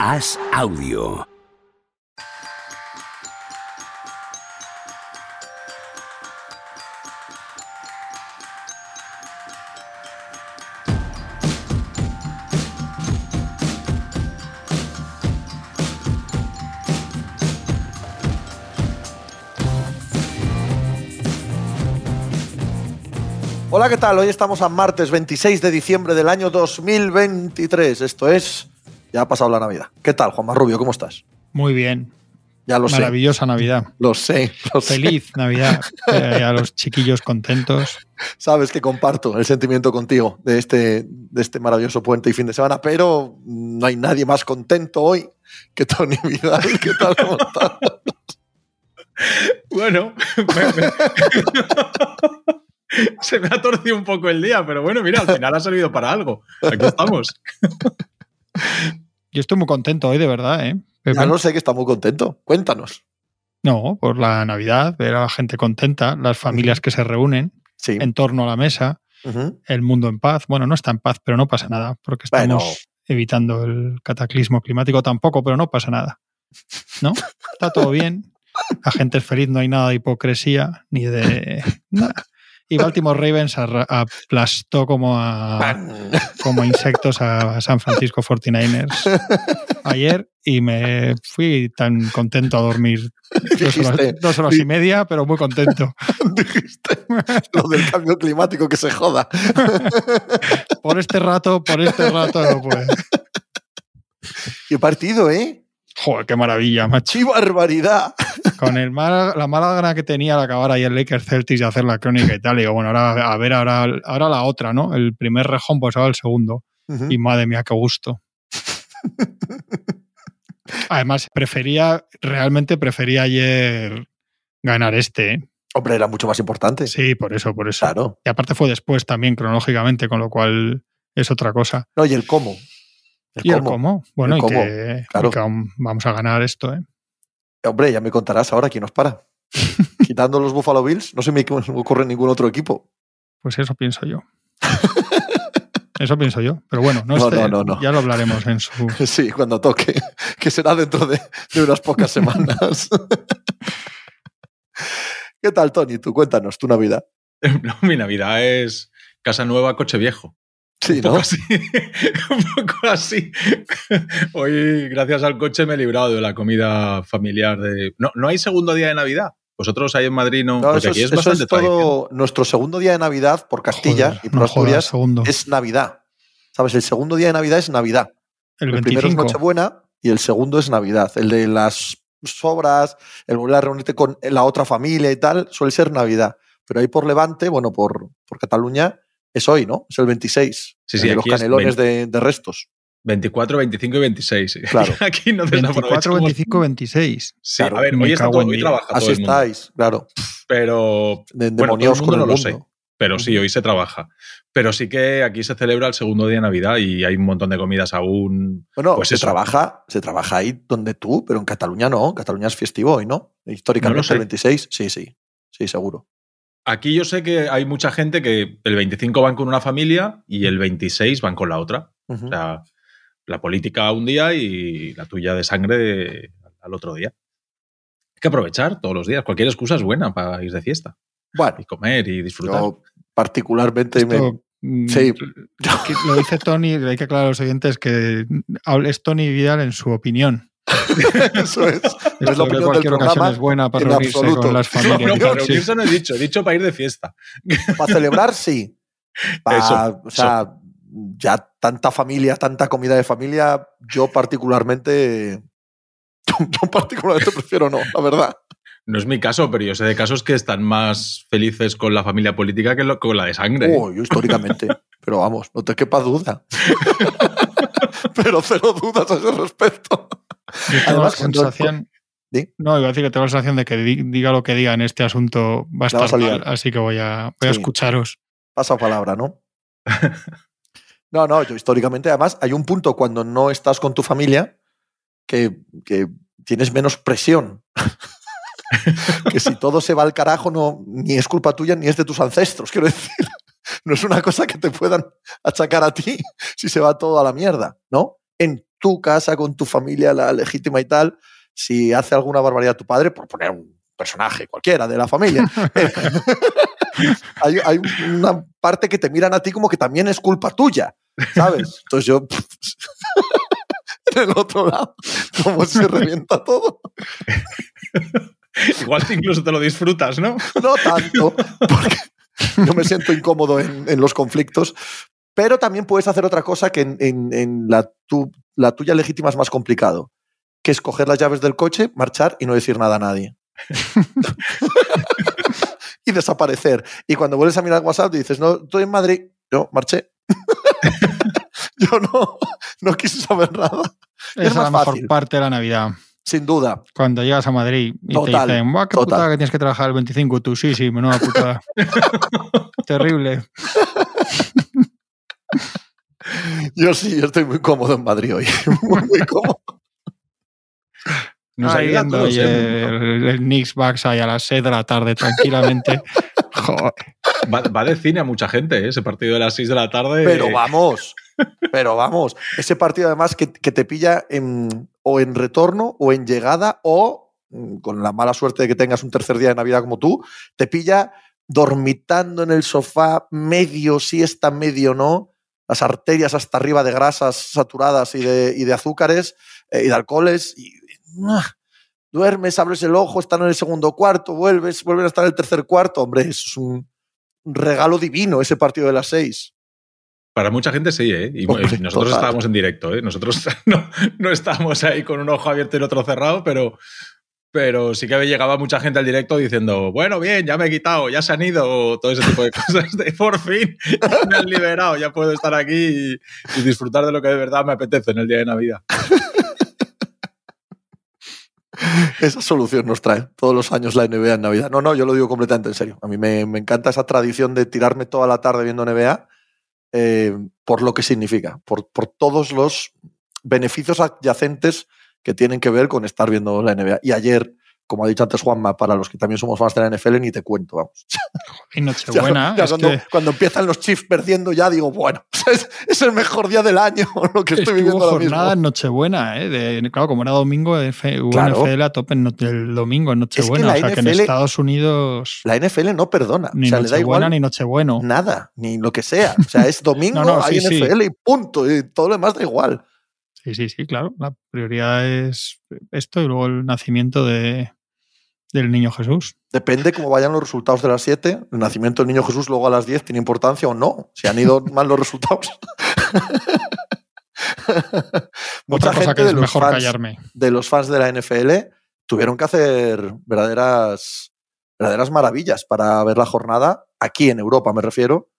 Haz audio. Hola, ¿qué tal? Hoy estamos a martes 26 de diciembre del año 2023. Esto es. Ya ha pasado la Navidad. ¿Qué tal, Juan Rubio? ¿Cómo estás? Muy bien. Ya lo sé. Maravillosa Navidad. Lo sé, lo sé. Feliz Navidad. Eh, a los chiquillos contentos. Sabes que comparto el sentimiento contigo de este, de este maravilloso puente y fin de semana, pero no hay nadie más contento hoy que Tony Vidal. ¿Qué tal? ¿Cómo estás? Bueno, me- me- se me ha torcido un poco el día, pero bueno, mira, al final ha servido para algo. Aquí estamos. Yo estoy muy contento hoy, de verdad, ¿eh? Pepe? Ya lo sé que está muy contento. Cuéntanos. No, por la Navidad, ver a la gente contenta, las familias que se reúnen Sí. en torno a la mesa, el mundo en paz. Bueno, no está en paz, pero no pasa nada, porque estamos Bueno. evitando el cataclismo climático tampoco, pero no pasa nada. ¿No? Está todo bien. La gente es feliz, no hay nada de hipocresía ni de nada. Y Baltimore Ravens aplastó como a, como insectos a San Francisco 49ers ayer y me fui tan contento a dormir dos horas, dos horas y media, pero muy contento. dijiste lo del cambio climático que se joda. Por este rato, por este rato no puede. Qué partido, ¿eh? Joder, qué maravilla, macho. ¡Qué barbaridad! Con el mal- la mala gana que tenía al acabar ahí el Lakers Celtics y hacer la crónica y tal, digo, bueno, ahora a ver, ahora, ahora la otra, ¿no? El primer rejón, pues ahora el segundo. Y madre mía, qué gusto. Además, prefería, realmente prefería ayer ganar este, ¿eh? Hombre, era mucho más importante. Sí, por eso, por eso. Claro. Y aparte fue después también, cronológicamente, con lo cual es otra cosa. No, y el cómo. El ¿Y el cómo. cómo? Bueno, El y, cómo, que, claro. y que vamos a ganar esto, ¿eh? Hombre, ya me contarás ahora quién nos para. Quitando los Buffalo Bills, no se me ocurre ningún otro equipo. Pues eso pienso yo. Eso pienso yo. Pero bueno, no, No, este, no, no, no. ya lo hablaremos en su. Sí, cuando toque, que será dentro de, de unas pocas semanas. ¿Qué tal, Tony? Tú cuéntanos tu Navidad. No, mi Navidad es casa nueva, coche viejo. Sí, un poco ¿no? así. un poco así. Hoy, gracias al coche, me he librado de la comida familiar. De... No, no hay segundo día de Navidad. Vosotros ahí en Madrid no. No, eso aquí es, es, eso es todo nuestro segundo día de Navidad por Castilla Joder, y por no Asturias segundo. es Navidad. ¿Sabes? El segundo día de Navidad es Navidad. el El primero es 25. Nochebuena y el segundo es Navidad. El de las sobras, el volver a reunirte con la otra familia y tal, suele ser Navidad. Pero ahí por Levante, bueno, por, por Cataluña, es hoy, ¿no? Es el 26. Sí, el sí, de los canelones de, de restos. 24, 25 y 26. sí. Claro. Aquí no 24, desaprovechamos. 25, 26. Sí, Claro, a ver, hoy, está todo, hoy trabaja todo Así el mundo. estáis, claro. Pero De, Bueno, todo el demonios con mundo el no lo sé. Pero sí, hoy se trabaja. Pero sí que aquí se celebra el segundo día de Navidad y hay un montón de comidas aún. Bueno, Pues se eso. trabaja, se trabaja ahí donde tú, pero en Cataluña no. Cataluña es festivo hoy, ¿no? Históricamente sé. el 26, sí, sí. Sí, seguro. Aquí yo sé que hay mucha gente que el 25 van con una familia y el 26 van con la otra. O sea, la política un día y la tuya de sangre al otro día. Hay que aprovechar todos los días. Cualquier excusa es buena para ir de fiesta Bueno, y comer y disfrutar. yo particularmente me- Esto, mm, Sí. Lo dice Tony, hay que aclarar a los oyentes que es Tony Vidal en su opinión. Eso es. No es la opinión del cualquier ocasión programa. es buena para en reunirse absoluto. con las No, familias. no, para reunirse no he dicho, he dicho para ir de fiesta. Para celebrar, sí. Eso, o sea, ya tanta familia, tanta comida de familia, yo particularmente. Yo particularmente prefiero no, la verdad. No es mi caso, pero yo sé de casos que están más felices con la familia política que lo- con la de sangre. Oh, yo históricamente. Pero vamos, no te quepa duda. pero cero dudas a ese respecto. Yo tengo la Además, sensación. No, iba a decir que tengo la sensación de que di- diga lo que diga en este asunto va a estar a mal, así que voy a, voy a escucharos. Pasa palabra, ¿no? No, no, yo históricamente, además, hay un punto cuando no estás con tu familia que, que tienes menos presión. que si todo se va al carajo, no, ni es culpa tuya ni es de tus ancestros, quiero decir. No es una cosa que te puedan achacar a ti si se va todo a la mierda, ¿no? En tu casa, con tu familia, la legítima y tal, si hace alguna barbaridad tu padre, por poner un personaje cualquiera de la familia, hay, hay una parte que te miran a ti como que también es culpa tuya, ¿sabes? Entonces yo... en el otro lado, como se revienta todo. Igual incluso te lo disfrutas, ¿no? No tanto, porque yo me siento incómodo en, en los conflictos, pero también puedes hacer otra cosa que en, en, en la, tu, la, tuya legítima es más complicado, que es coger las llaves del coche, marchar y no decir nada a nadie. y desaparecer. Y cuando vuelves a mirar WhatsApp dices, no, estoy en Madrid, yo marché. yo no, no quise saber nada. Esa es, es la mejor parte de la Navidad. Sin duda. Cuando llegas a Madrid y Total, te dicen, ¡buah, qué total. putada que tienes que trabajar el 25! Tú, sí, sí, menuda putada. Terrible. Yo sí, yo estoy muy cómodo en Madrid hoy. Muy, muy cómodo. Nos ahí ¿eh? el, el Knicks Bucks ahí a las 6 de la tarde tranquilamente. Joder. Va, va, de cine a mucha gente, ¿eh? ese partido de las 6 de la tarde. Pero vamos, pero vamos. Ese partido además que, que te pilla en, o en retorno o en llegada o mm, con la mala suerte de que tengas un tercer día de Navidad como tú, te pilla dormitando en el sofá, medio siesta, medio no, las arterias hasta arriba de grasas saturadas y de, y de azúcares eh, y de alcoholes. Y, duermes, abres el ojo, están en el segundo cuarto, vuelves, vuelves a estar en el tercer cuarto. Hombre, es un regalo divino ese partido de las seis. Para mucha gente sí, ¿eh? Y, Hombre, nosotros total. estábamos en directo, ¿eh? Nosotros no, no estábamos ahí con un ojo abierto y el otro cerrado, pero, pero sí que llegaba mucha gente al directo diciendo, bueno, bien, ya me he quitado, ya se han ido, todo ese tipo de cosas de por fin, ya me han liberado, ya puedo estar aquí y, y, disfrutar de lo que de verdad me apetece en el día de Navidad. Esa solución nos trae todos los años la NBA en Navidad. No, no, yo lo digo completamente en serio. A mí me, me encanta esa tradición de tirarme toda la tarde viendo NBA eh, por lo que significa, por, por todos los beneficios adyacentes que tienen que ver con estar viendo la NBA. Y ayer, como ha dicho antes Juanma, para los que también somos fans de la NFL, ni te cuento, vamos. Y Nochebuena. Ya, ya cuando, que... cuando, empiezan los Chiefs perdiendo, ya digo, bueno, es, es el mejor día del año lo que estoy Estuvo viviendo ahora jornada mismo. en Nochebuena, ¿eh? De, claro, como era domingo, hubo claro. NFL a tope en el domingo en Nochebuena. Es que o sea, NFL, que en Estados Unidos. La NFL no perdona. Ni o sea, Nochebuena le da igual ni Nochebueno. Nada, ni lo que sea. O sea, es domingo, no, no, hay sí, NFL sí. y punto. Y todo lo demás da igual. Sí, sí, sí, claro. La prioridad es esto y luego el nacimiento de, del niño Jesús. Depende cómo vayan los resultados de las 7. El nacimiento del niño Jesús luego a las 10 tiene importancia o no. Si han ido mal los resultados. Mucha Otra cosa que es mejor fans, callarme. De los fans de la NFL tuvieron que hacer verdaderas, verdaderas maravillas para ver la jornada, aquí en Europa me refiero,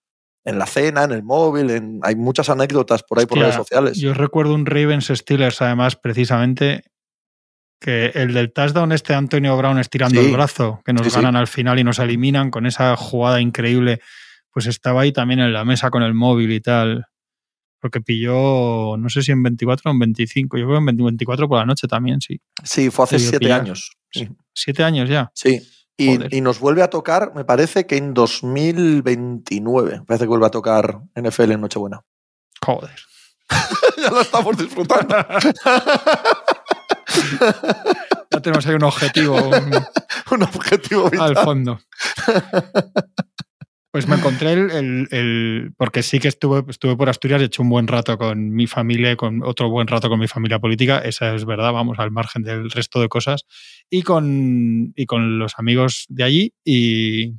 en la cena, en el móvil, en, hay muchas anécdotas por ahí Hostia, por redes sociales. Yo recuerdo un Ravens Steelers, además, precisamente, que el del touchdown este Antonio Brown estirando Sí. el brazo, que nos Sí, sí. ganan al final y nos eliminan con esa jugada increíble, pues estaba ahí también en la mesa con el móvil y tal. Porque pilló, no sé si en 24 o en 25, yo creo que en 24 por la noche también, sí. Sí, fue hace siete pillar. años. Sí. Siete años ya. Sí. Y, y nos vuelve a tocar, me parece que en 2029. Parece que vuelve a tocar NFL en Nochebuena. Joder. ya lo estamos disfrutando. Ya tenemos ahí un objetivo un- Un objetivo vital. al fondo. Pues me encontré el, el- el- porque sí que estuve, estuve por Asturias, he hecho un buen rato con mi familia, con otro buen rato con mi familia política, esa es verdad, vamos, al margen del resto de cosas, y con, y con los amigos de allí, y,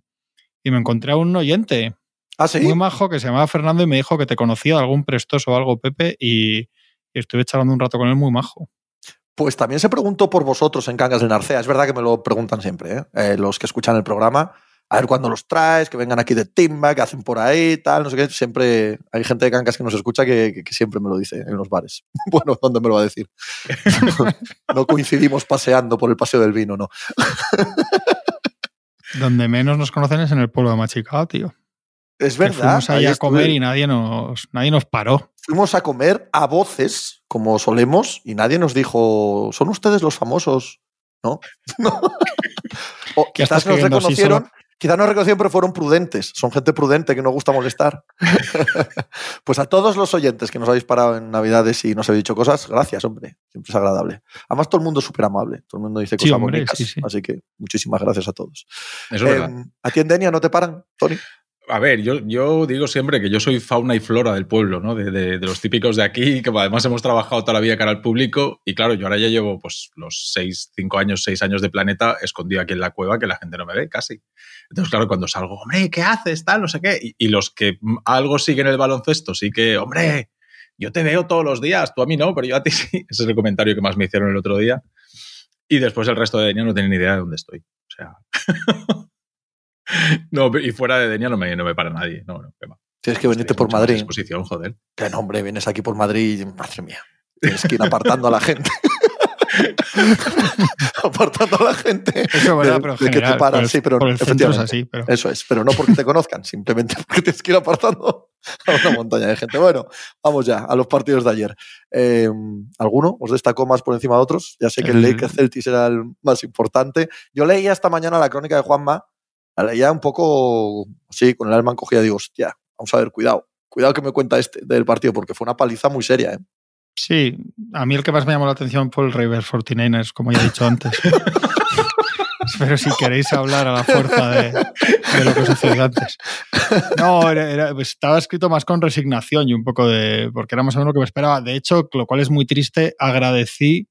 y me encontré a un oyente Ah, sí. muy majo que se llamaba Fernando y me dijo que te conocía de algún prestoso o algo, Pepe, y, y estuve charlando un rato con él muy majo. Pues también se preguntó por vosotros en Cangas del Narcea. Es verdad que me lo preguntan siempre, ¿eh? Eh, los que escuchan el programa. A ver cuándo los traes, que vengan aquí de Timba, que hacen por ahí, tal, no sé qué. Siempre hay gente de Cangas que nos escucha que, que- que siempre me lo dice en los bares. Bueno, ¿dónde me lo va a decir? no coincidimos paseando por el Paseo del Vino, no. Donde menos nos conocen es en el pueblo de Machicao, tío. Es Que verdad. fuimos ahí a estuve. comer y nadie nos, nadie nos paró. Fuimos a comer a voces, como solemos, y nadie nos dijo, ¿son ustedes los famosos? ¿No? O quizás nos sí, reconocieron, solo- quizá no reconocieron, pero fueron prudentes. Son gente prudente que no gusta molestar. pues a todos los oyentes que nos habéis parado en Navidades y nos habéis dicho cosas, gracias, hombre. Siempre es agradable. Además, todo el mundo es súper amable. Todo el mundo dice cosas bonitas. Así que muchísimas gracias a todos. Eso. Em, ¿A ti en Denia no te paran, Tony? A ver, yo, yo digo siempre que yo soy fauna y flora del pueblo, ¿no? De, los típicos de aquí, que además hemos trabajado toda la vida cara al público. Y claro, yo ahora ya llevo pues los seis, cinco años, seis años de planeta escondido aquí en la cueva que la gente no me ve casi. Entonces, claro, cuando salgo, hombre, ¿qué haces? Tal, no sé qué. Y, los que algo siguen el baloncesto, sí que, hombre, yo te veo todos los días, tú a mí no, pero yo a ti sí. Ese es el comentario que más me hicieron el otro día. Y después el resto de años no tienen ni idea de dónde estoy. O sea. no, y fuera de Denia no me, no me para nadie. No, no, Tienes que venirte por Madrid. Exposición, joder. Qué nombre, vienes aquí por Madrid, madre mía. Tienes que ir apartando a la gente. apartando a la gente. Eso verdad, pero de que te paran, sí, pero efectivamente. así, pero... Eso es, pero no porque te conozcan, simplemente porque tienes que ir apartando a una montaña de gente. Bueno, vamos ya a los partidos de ayer. Em, ¿Alguno os destacó más por encima de otros? Ya sé que el Lakers Celtics era el más importante. Yo leía esta mañana la crónica de Juanma ya un poco, sí, con el alma encogida, digo, hostia, vamos a ver, cuidado, cuidado que me cuenta este del partido, porque fue una paliza muy seria. ¿eh? Sí, a mí el que más me llamó la atención fue el River 49ers, como ya he dicho antes. Pero si queréis hablar a la fuerza de, lo que sucedió antes. No, estaba escrito más con resignación y un poco de. porque era más o menos lo que me esperaba. De hecho, lo cual es muy triste, agradecí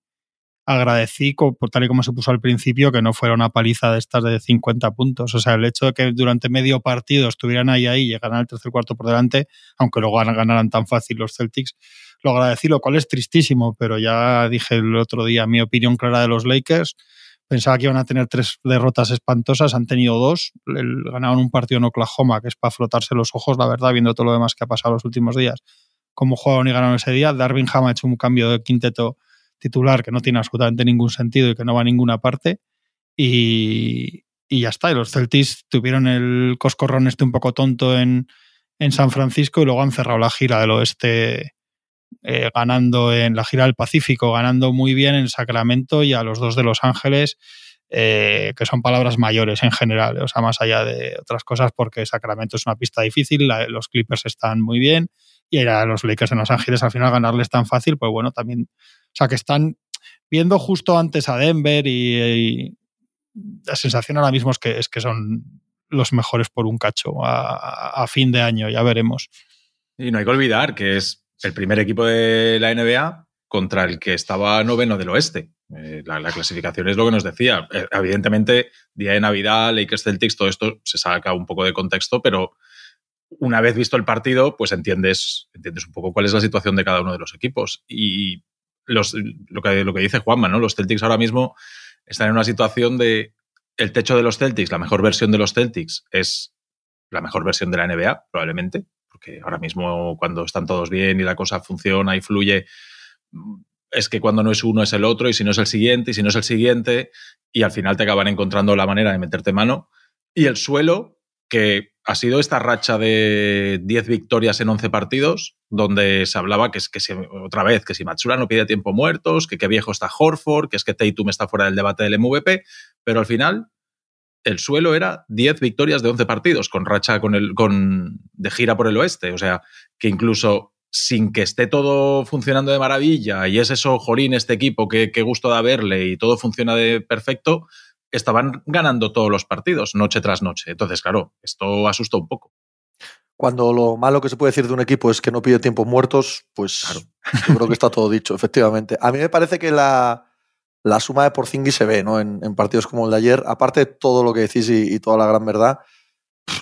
agradecí, por tal y como se puso al principio, que no fuera una paliza de estas de 50 puntos. O sea, el hecho de que durante medio partido estuvieran ahí ahí llegaran al tercer cuarto por delante, aunque luego ganaran tan fácil los Celtics, lo agradecí, lo cual es tristísimo, pero ya dije el otro día mi opinión clara de los Lakers. Pensaba que iban a tener tres derrotas espantosas, han tenido dos. Ganaron un partido en Oklahoma, que es para frotarse los ojos, la verdad, viendo todo lo demás que ha pasado los últimos días. Cómo jugaron y ganaron ese día. Darwin Ham ha hecho un cambio de quinteto titular que no tiene absolutamente ningún sentido y que no va a ninguna parte. Y, ya está. Y los Celtics tuvieron el coscorrón este un poco tonto en, en San Francisco y luego han cerrado la gira del oeste eh, ganando en la gira del Pacífico, ganando muy bien en Sacramento y a los dos de Los Ángeles, eh, que son palabras mayores en general, o sea, más allá de otras cosas, porque Sacramento es una pista difícil, los Clippers están muy bien y a los Lakers en Los Ángeles al final ganarles tan fácil, pues bueno, también o sea, que están viendo justo antes a Denver y, la sensación ahora mismo es que, es que son los mejores por un cacho a, fin de año, ya veremos. Y no hay que olvidar que es el primer equipo de la NBA contra el que estaba noveno del oeste. Eh, la, clasificación es lo que nos decía. Eh, evidentemente, día de Navidad, Lakers Celtics, todo esto se saca un poco de contexto, pero una vez visto el partido, pues entiendes, entiendes un poco cuál es la situación de cada uno de los equipos. Y lo, que, lo que dice Juanma, ¿no? Los Celtics ahora mismo están en una situación de el techo de los Celtics, la mejor versión de los Celtics es la mejor versión de la NBA, probablemente, porque ahora mismo cuando están todos bien y la cosa funciona y fluye, es que cuando no es uno es el otro y si no es el siguiente y si no es el siguiente y al final te acaban encontrando la manera de meterte mano. Y el suelo, que ha sido esta racha de 10 victorias en 11 partidos, donde se hablaba que, es, que otra vez, que si Matsura no pide tiempo muertos, que qué viejo está Horford, que es que Tatum está fuera del debate del MVP, pero al final el suelo era 10 victorias de 11 partidos, con racha con el, con, de gira por el oeste. O sea, que incluso sin que esté todo funcionando de maravilla y es eso, Jorín, este equipo, que, que gusto da verle y todo funciona de perfecto, estaban ganando todos los partidos, noche tras noche. Entonces, claro, esto asustó un poco. Cuando lo malo que se puede decir de un equipo es que no pide tiempos muertos, pues yo creo que está todo dicho, efectivamente. A mí me parece que la, suma de Porzingis se ve ¿no? en, partidos como el de ayer, aparte de todo lo que decís y, toda la gran verdad,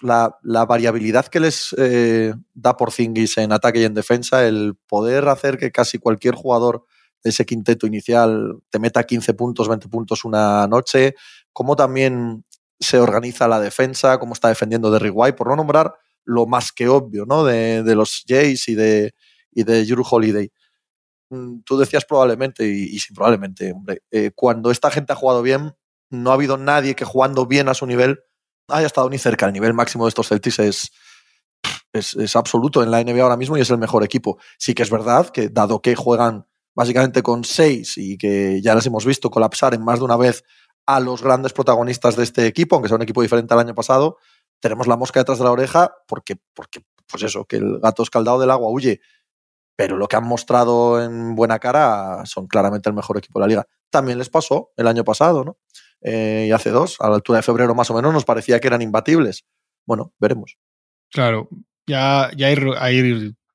la, variabilidad que les eh, da Porzingis en ataque y en defensa, el poder hacer que casi cualquier jugador ese quinteto inicial te meta 15 puntos, 20 puntos una noche, cómo también se organiza la defensa, cómo está defendiendo Derrick White, por no nombrar lo más que obvio, ¿no? De, los Jays y de, y de Drew Holiday. Mm, tú decías probablemente, y, sin probablemente, hombre, eh, cuando esta gente ha jugado bien, no ha habido nadie que jugando bien a su nivel haya estado ni cerca. El nivel máximo de estos Celtics es, es, es, absoluto en la NBA ahora mismo y es el mejor equipo. Sí que es verdad que, dado que juegan básicamente con seis y que ya les hemos visto colapsar en más de una vez a los grandes protagonistas de este equipo, aunque sea un equipo diferente al año pasado, tenemos la mosca detrás de la oreja porque, porque pues eso, que el gato escaldado del agua huye. Pero lo que han mostrado en buena cara son claramente el mejor equipo de la liga. También les pasó el año pasado, ¿no? Eh, y hace dos, a la altura de febrero más o menos, nos parecía que eran imbatibles. Bueno, veremos. Claro, ya, ya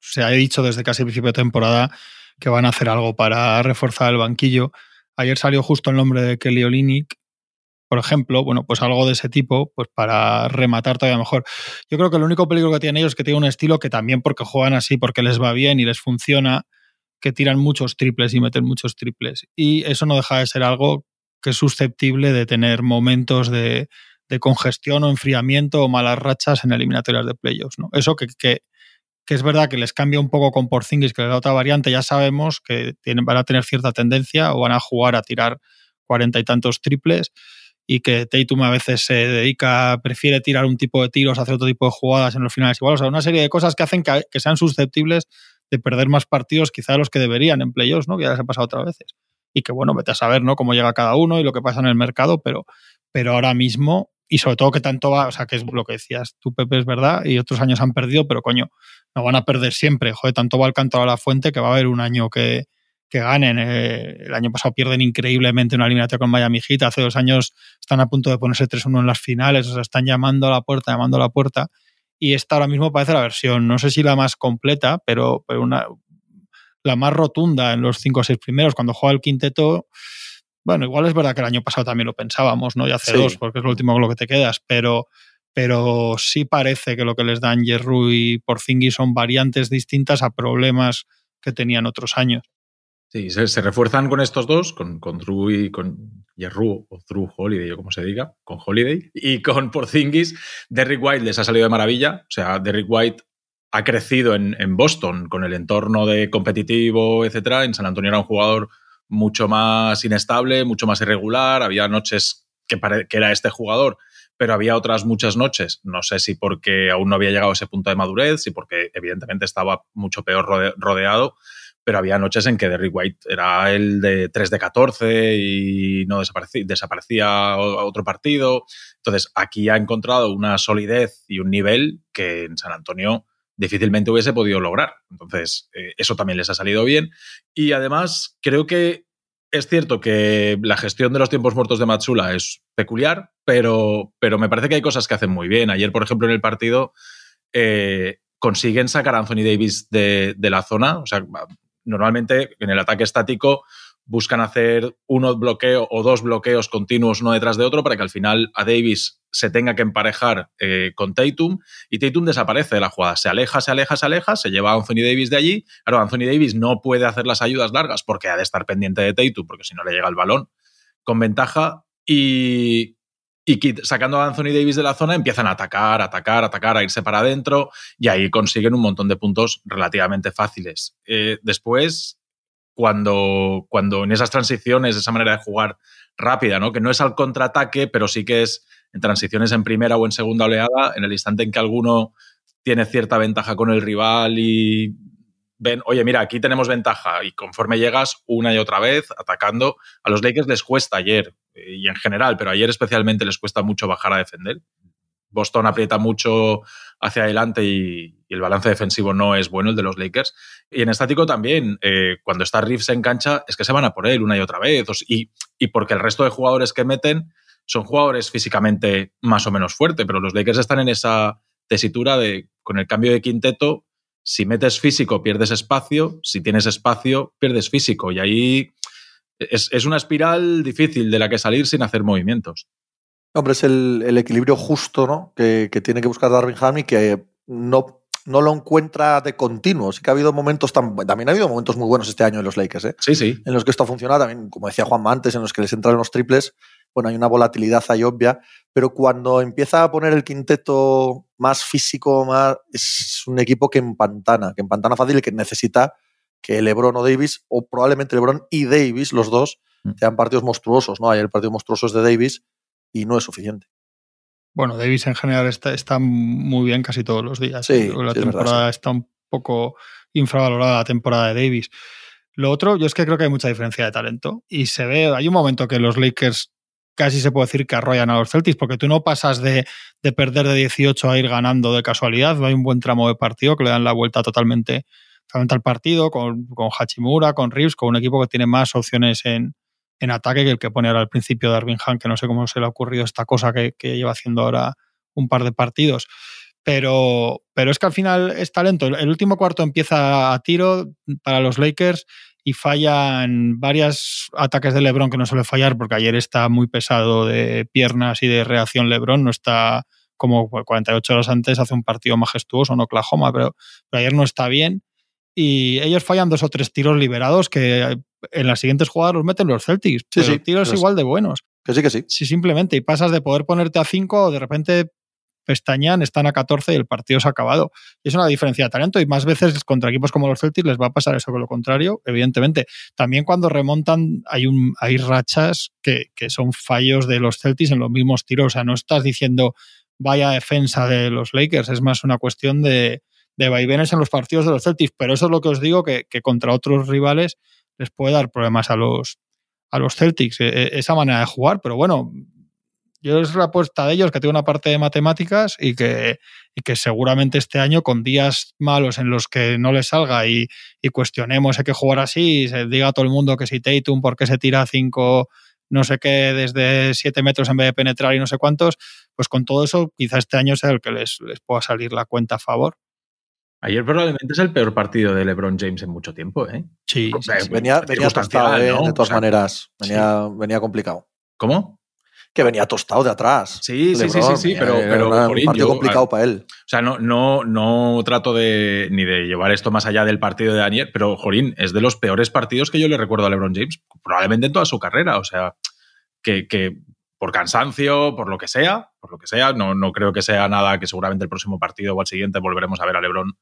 se ha dicho desde casi principio de temporada que van a hacer algo para reforzar el banquillo. Ayer salió justo el nombre de Kelly Olinick, por ejemplo, bueno, pues algo de ese tipo, pues para rematar todavía mejor. Yo creo que el único peligro que tienen ellos es que tienen un estilo que también porque juegan así, porque les va bien y les funciona, que tiran muchos triples y meten muchos triples. Y eso no deja de ser algo que es susceptible de tener momentos de, congestión o enfriamiento o malas rachas en eliminatorias de playoffs. ¿no? Eso que, que, es verdad que les cambia un poco con Porzingis, que les da otra variante, ya sabemos que van a tener cierta tendencia o van a jugar a tirar cuarenta y tantos triples y que Tatum a veces se dedica, prefiere tirar un tipo de tiros, hacer otro tipo de jugadas en los finales igual. O sea, una serie de cosas que hacen que, sean susceptibles de perder más partidos quizá de los que deberían en playoffs, ¿no? Que ya les ha pasado otras veces. Y que bueno, vete a saber, ¿no? Cómo llega cada uno y lo que pasa en el mercado, pero, pero ahora mismo, y sobre todo que tanto va, o sea, que es lo que decías tú, Pepe, es verdad, y otros años han perdido, pero coño, no van a perder siempre. Joder, tanto va el canto a la fuente que va a haber un año que, que ganen. Eh, el año pasado pierden increíblemente una eliminatoria con Miami Heat. Hace dos años están a punto de ponerse 3-1 en las finales. O sea, están llamando a la puerta, llamando a la puerta. Y esta ahora mismo parece la versión, no sé si la más completa, pero, pero una, la más rotunda en los cinco o seis primeros. Cuando juega el quinteto, bueno, igual es verdad que el año pasado también lo pensábamos, ¿no? Y hace dos, porque es lo último con lo que te quedas, pero, pero sí parece que lo que les dan Jerru y Porzingis son variantes distintas a problemas que tenían otros años. Sí, se, refuerzan con estos dos, con, con Drew y con Yerru, o Drew Holiday, o como se diga, con Holiday, y con Porzingis. Derrick White les ha salido de maravilla. O sea, Derrick White ha crecido en, Boston con el entorno de competitivo, etcétera. En San Antonio era un jugador mucho más inestable, mucho más irregular. Había noches que, que era este jugador, pero había otras muchas noches, no sé si porque aún no había llegado a ese punto de madurez, si porque evidentemente estaba mucho peor rodeado pero había noches en que Derrick White era el de 3 de 14 y no desaparecía, otro partido. Entonces, aquí ha encontrado una solidez y un nivel que en San Antonio difícilmente hubiese podido lograr. Entonces, eh, eso también les ha salido bien. Y además, creo que es cierto que la gestión de los tiempos muertos de Matsula es peculiar, pero, pero me parece que hay cosas que hacen muy bien. Ayer, por ejemplo, en el partido eh, consiguen sacar a Anthony Davis de, de, la zona, o sea, normalmente en el ataque estático buscan hacer uno bloqueo o dos bloqueos continuos uno detrás de otro para que al final a Davis se tenga que emparejar eh, con Tatum y Tatum desaparece de la jugada. Se aleja, se aleja, se aleja, se lleva a Anthony Davis de allí. Claro, Anthony Davis no puede hacer las ayudas largas porque ha de estar pendiente de Tatum porque si no le llega el balón con ventaja y, y sacando a Anthony Davis de la zona empiezan a atacar, atacar, atacar, a irse para adentro y ahí consiguen un montón de puntos relativamente fáciles. Eh, después, cuando, cuando en esas transiciones, esa manera de jugar rápida, ¿no? que no es al contraataque, pero sí que es en transiciones en primera o en segunda oleada, en el instante en que alguno tiene cierta ventaja con el rival y ven, oye, mira, aquí tenemos ventaja y conforme llegas una y otra vez atacando, a los Lakers les cuesta ayer eh, y en general, pero ayer especialmente les cuesta mucho bajar a defender. Boston aprieta mucho hacia adelante y, el balance defensivo no es bueno el de los Lakers. Y en estático también, eh, cuando está Reeves en cancha, es que se van a por él una y otra vez. Y, y porque el resto de jugadores que meten son jugadores físicamente más o menos fuertes, pero los Lakers están en esa tesitura de, con el cambio de quinteto, si metes físico, pierdes espacio. Si tienes espacio, pierdes físico. Y ahí es, una espiral difícil de la que salir sin hacer movimientos. Hombre, es el, equilibrio justo ¿no? que, tiene que buscar Darwin Ham y que no, no lo encuentra de continuo. Sí que ha habido momentos también ha habido momentos muy buenos este año en los Lakers, ¿eh? Sí, sí. En los que esto ha funcionado, también, como decía Juan antes, en los que les entran los triples, bueno, hay una volatilidad ahí obvia, pero cuando empieza a poner el quinteto más físico, más, es un equipo que empantana, que empantana fácil y que necesita que LeBron o Davis, o probablemente LeBron y Davis, los dos, mm. sean partidos monstruosos, ¿no? Hay el partido monstruoso de Davis y no es suficiente. Bueno, Davis en general está, está muy bien casi todos los días. Sí, la temporada está un poco infravalorada la temporada de Davis. Lo otro, yo es que creo que hay mucha diferencia de talento y se ve, hay un momento que los Lakers casi se puede decir que arrollan a los Celtics, porque tú no pasas de, de, perder de 18 a ir ganando de casualidad. Hay un buen tramo de partido que le dan la vuelta totalmente, totalmente al partido, con, con Hachimura, con Reeves, con un equipo que tiene más opciones en, en ataque que el que pone ahora al principio Darwin Han, que no sé cómo se le ha ocurrido esta cosa que, que lleva haciendo ahora un par de partidos. Pero, pero es que al final es talento. El último cuarto empieza a tiro para los Lakers y fallan varios ataques de LeBron que no suele fallar porque ayer está muy pesado de piernas y de reacción LeBron, no está como 48 horas antes hace un partido majestuoso en Oklahoma, pero, pero ayer no está bien y ellos fallan dos o tres tiros liberados que en las siguientes jugadas los meten los Celtics. Sí, sí, tiros igual de buenos. Que sí, que sí. Sí, simplemente. Y pasas de poder ponerte a 5 o de repente pestañan, están a 14 y el partido se ha acabado. Y es una diferencia de talento y más veces contra equipos como los Celtics les va a pasar eso con lo contrario, evidentemente. También cuando remontan hay, un, hay rachas que, que son fallos de los Celtics en los mismos tiros. O sea, no estás diciendo vaya defensa de los Lakers, es más una cuestión de, de vaivenes en los partidos de los Celtics. Pero eso es lo que os digo, que, que contra otros rivales les puede dar problemas a los, a los Celtics, e, e, esa manera de jugar. Pero bueno, yo es la apuesta de ellos que tiene una parte de matemáticas y que, y que seguramente este año con días malos en los que no les salga y, y cuestionemos hay que jugar así y se diga a todo el mundo que si Tatum por qué se tira cinco no sé qué desde siete metros en vez de penetrar y no sé cuántos, pues con todo eso quizá este año sea el que les, les pueda salir la cuenta a favor. Ayer probablemente es el peor partido de LeBron James en mucho tiempo, ¿eh? Sí, sí, sí. venía, venía tostado, ¿eh? ¿no? de todas o sea, maneras. Venía, sí. venía complicado. ¿Cómo? Que venía tostado de atrás. Sí, sí, sí, sí, sí, pero, pero un partido yo, complicado para él. O sea, no, no, no trato de ni de llevar esto más allá del partido de ayer, pero Jorín, es de los peores partidos que yo le recuerdo a LeBron James, probablemente en toda su carrera. O sea, que, que por cansancio, por lo que sea, por lo que sea, no, no creo que sea nada que seguramente el próximo partido o al siguiente volveremos a ver a LeBron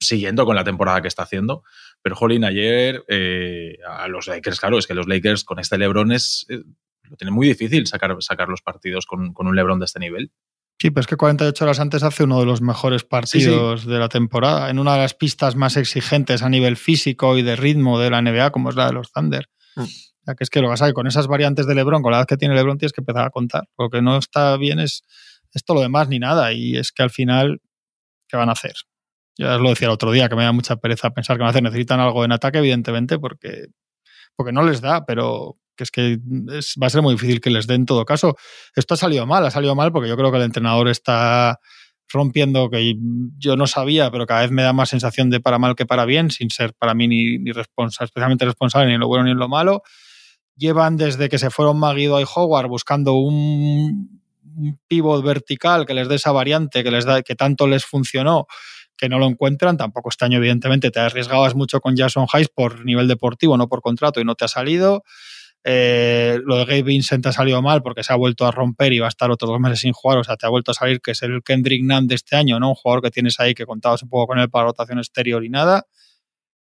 siguiendo con la temporada que está haciendo. Pero, Jolín, ayer eh, a los Lakers, claro, es que los Lakers con este LeBron es, eh, lo tienen muy difícil sacar, sacar los partidos con, con, un LeBron de este nivel. Sí, pero es que 48 horas antes hace uno de los mejores partidos sí, sí. de la temporada, en una de las pistas más exigentes a nivel físico y de ritmo de la NBA, como es la de los Thunder. Mm. Ya que es que lo que pasa con esas variantes de LeBron, con la edad que tiene LeBron, tienes que empezar a contar. Lo que no está bien es esto lo demás ni nada. Y es que al final, ¿qué van a hacer? Ya os lo decía el otro día, que me da mucha pereza pensar que. Necesitan algo en ataque, evidentemente, porque, porque no les da, pero que es que va a ser muy difícil que les dé en todo caso. Esto ha salido mal, ha salido mal porque yo creo que el entrenador está rompiendo que yo no sabía, pero cada vez me da más sensación de para mal que para bien, sin ser para mí ni, ni responsable, especialmente responsable ni en lo bueno ni en lo malo. Llevan desde que se fueron Maguido y Howard buscando un, un pivot vertical que les dé esa variante que les da, que tanto les funcionó que no lo encuentran. Tampoco este año, evidentemente, te arriesgabas mucho con Jason Hayes por nivel deportivo, no por contrato, y no te ha salido. Eh, lo de Gabe Vincent ha salido mal porque se ha vuelto a romper y va a estar otros dos meses sin jugar. O sea, te ha vuelto a salir que es el Kendrick Nunn de este año, ¿no? Un jugador que tienes ahí que contabas un poco con él para rotación exterior y nada.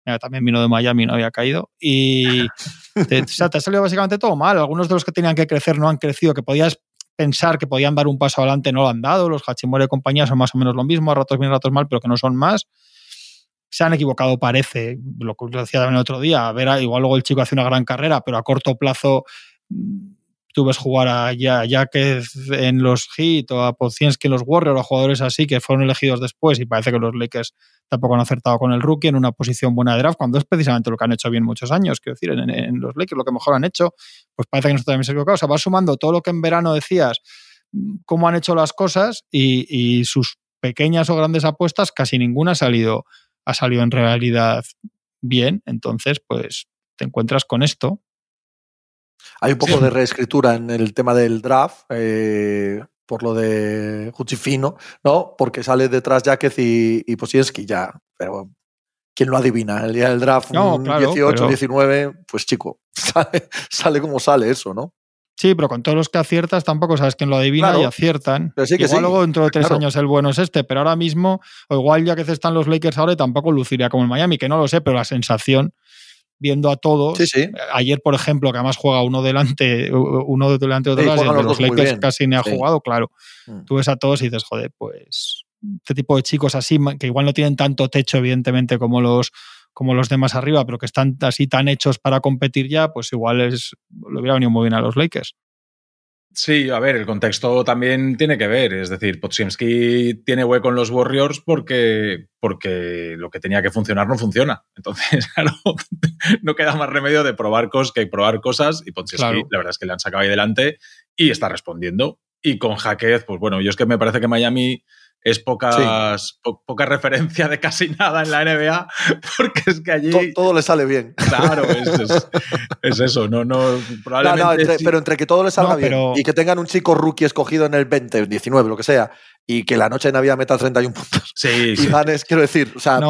Mira, también vino de Miami, no había caído. Y te, o sea, te ha salido básicamente todo mal. Algunos de los que tenían que crecer no han crecido, que podías pensar que podían dar un paso adelante no lo han dado. Los Hachimura y compañía son más o menos lo mismo, a ratos bien, a ratos mal, pero que no son más. Se han equivocado, parece, lo que decía también el otro día. A ver, igual luego el chico hace una gran carrera, pero a corto plazo tú ves jugar a Jaquez en los Heat o a Pocienski en los Warriors o jugadores así que fueron elegidos después y parece que los Lakers tampoco han acertado con el rookie en una posición buena de draft, cuando es precisamente lo que han hecho bien muchos años, quiero decir, en, los Lakers lo que mejor han hecho, pues parece que nosotros también se equivocado. O sea, va sumando todo lo que en verano decías, cómo han hecho las cosas y, y sus pequeñas o grandes apuestas, casi ninguna ha salido, ha salido en realidad bien. Entonces, pues te encuentras con esto hay un poco sí. de reescritura en el tema del draft, eh, por lo de Juchifino, ¿no? Porque sale detrás Jaquez y, y Posienski ya, pero ¿quién lo adivina? El día del draft, no, claro, 18, pero... 19, pues chico, sale, sale, como sale eso, ¿no? Sí, pero con todos los que aciertas tampoco sabes quién lo adivina claro, y aciertan. Pero sí que igual sí, luego dentro de tres claro. años el bueno es este, pero ahora mismo, o igual ya que están los Lakers ahora y tampoco luciría como el Miami, que no lo sé, pero la sensación viendo a todos. Sí, sí. Ayer, por ejemplo, que además juega uno delante, uno delante de otro, sí, y de los Lakers casi ni ha jugado, claro. Mm. Tú ves a todos y dices, joder, pues este tipo de chicos así, que igual no tienen tanto techo, evidentemente, como los, como los demás arriba, pero que están así tan hechos para competir ya, pues igual es, le hubiera venido muy bien a los Lakers. Sí, a ver, el contexto también tiene que ver. Es decir, Podziemski tiene hueco en los Warriors porque, porque lo que tenía que funcionar no funciona. Entonces, claro, no queda más remedio de probar cosas que probar cosas. Y Podziemski, la verdad es que le han sacado ahí delante y está respondiendo. Y con Jaquez, pues bueno, yo es que me parece que Miami es pocas, poca referencia de casi nada en la NBA, porque es que allí... Todo, le sale bien. Claro, es, eso, no, no, probablemente... Pero entre que todo le salga bien y que tengan un chico rookie escogido en el 20, 19, lo que sea, y que la noche de Navidad meta 31 puntos sí, y ganes, quiero decir, o sea,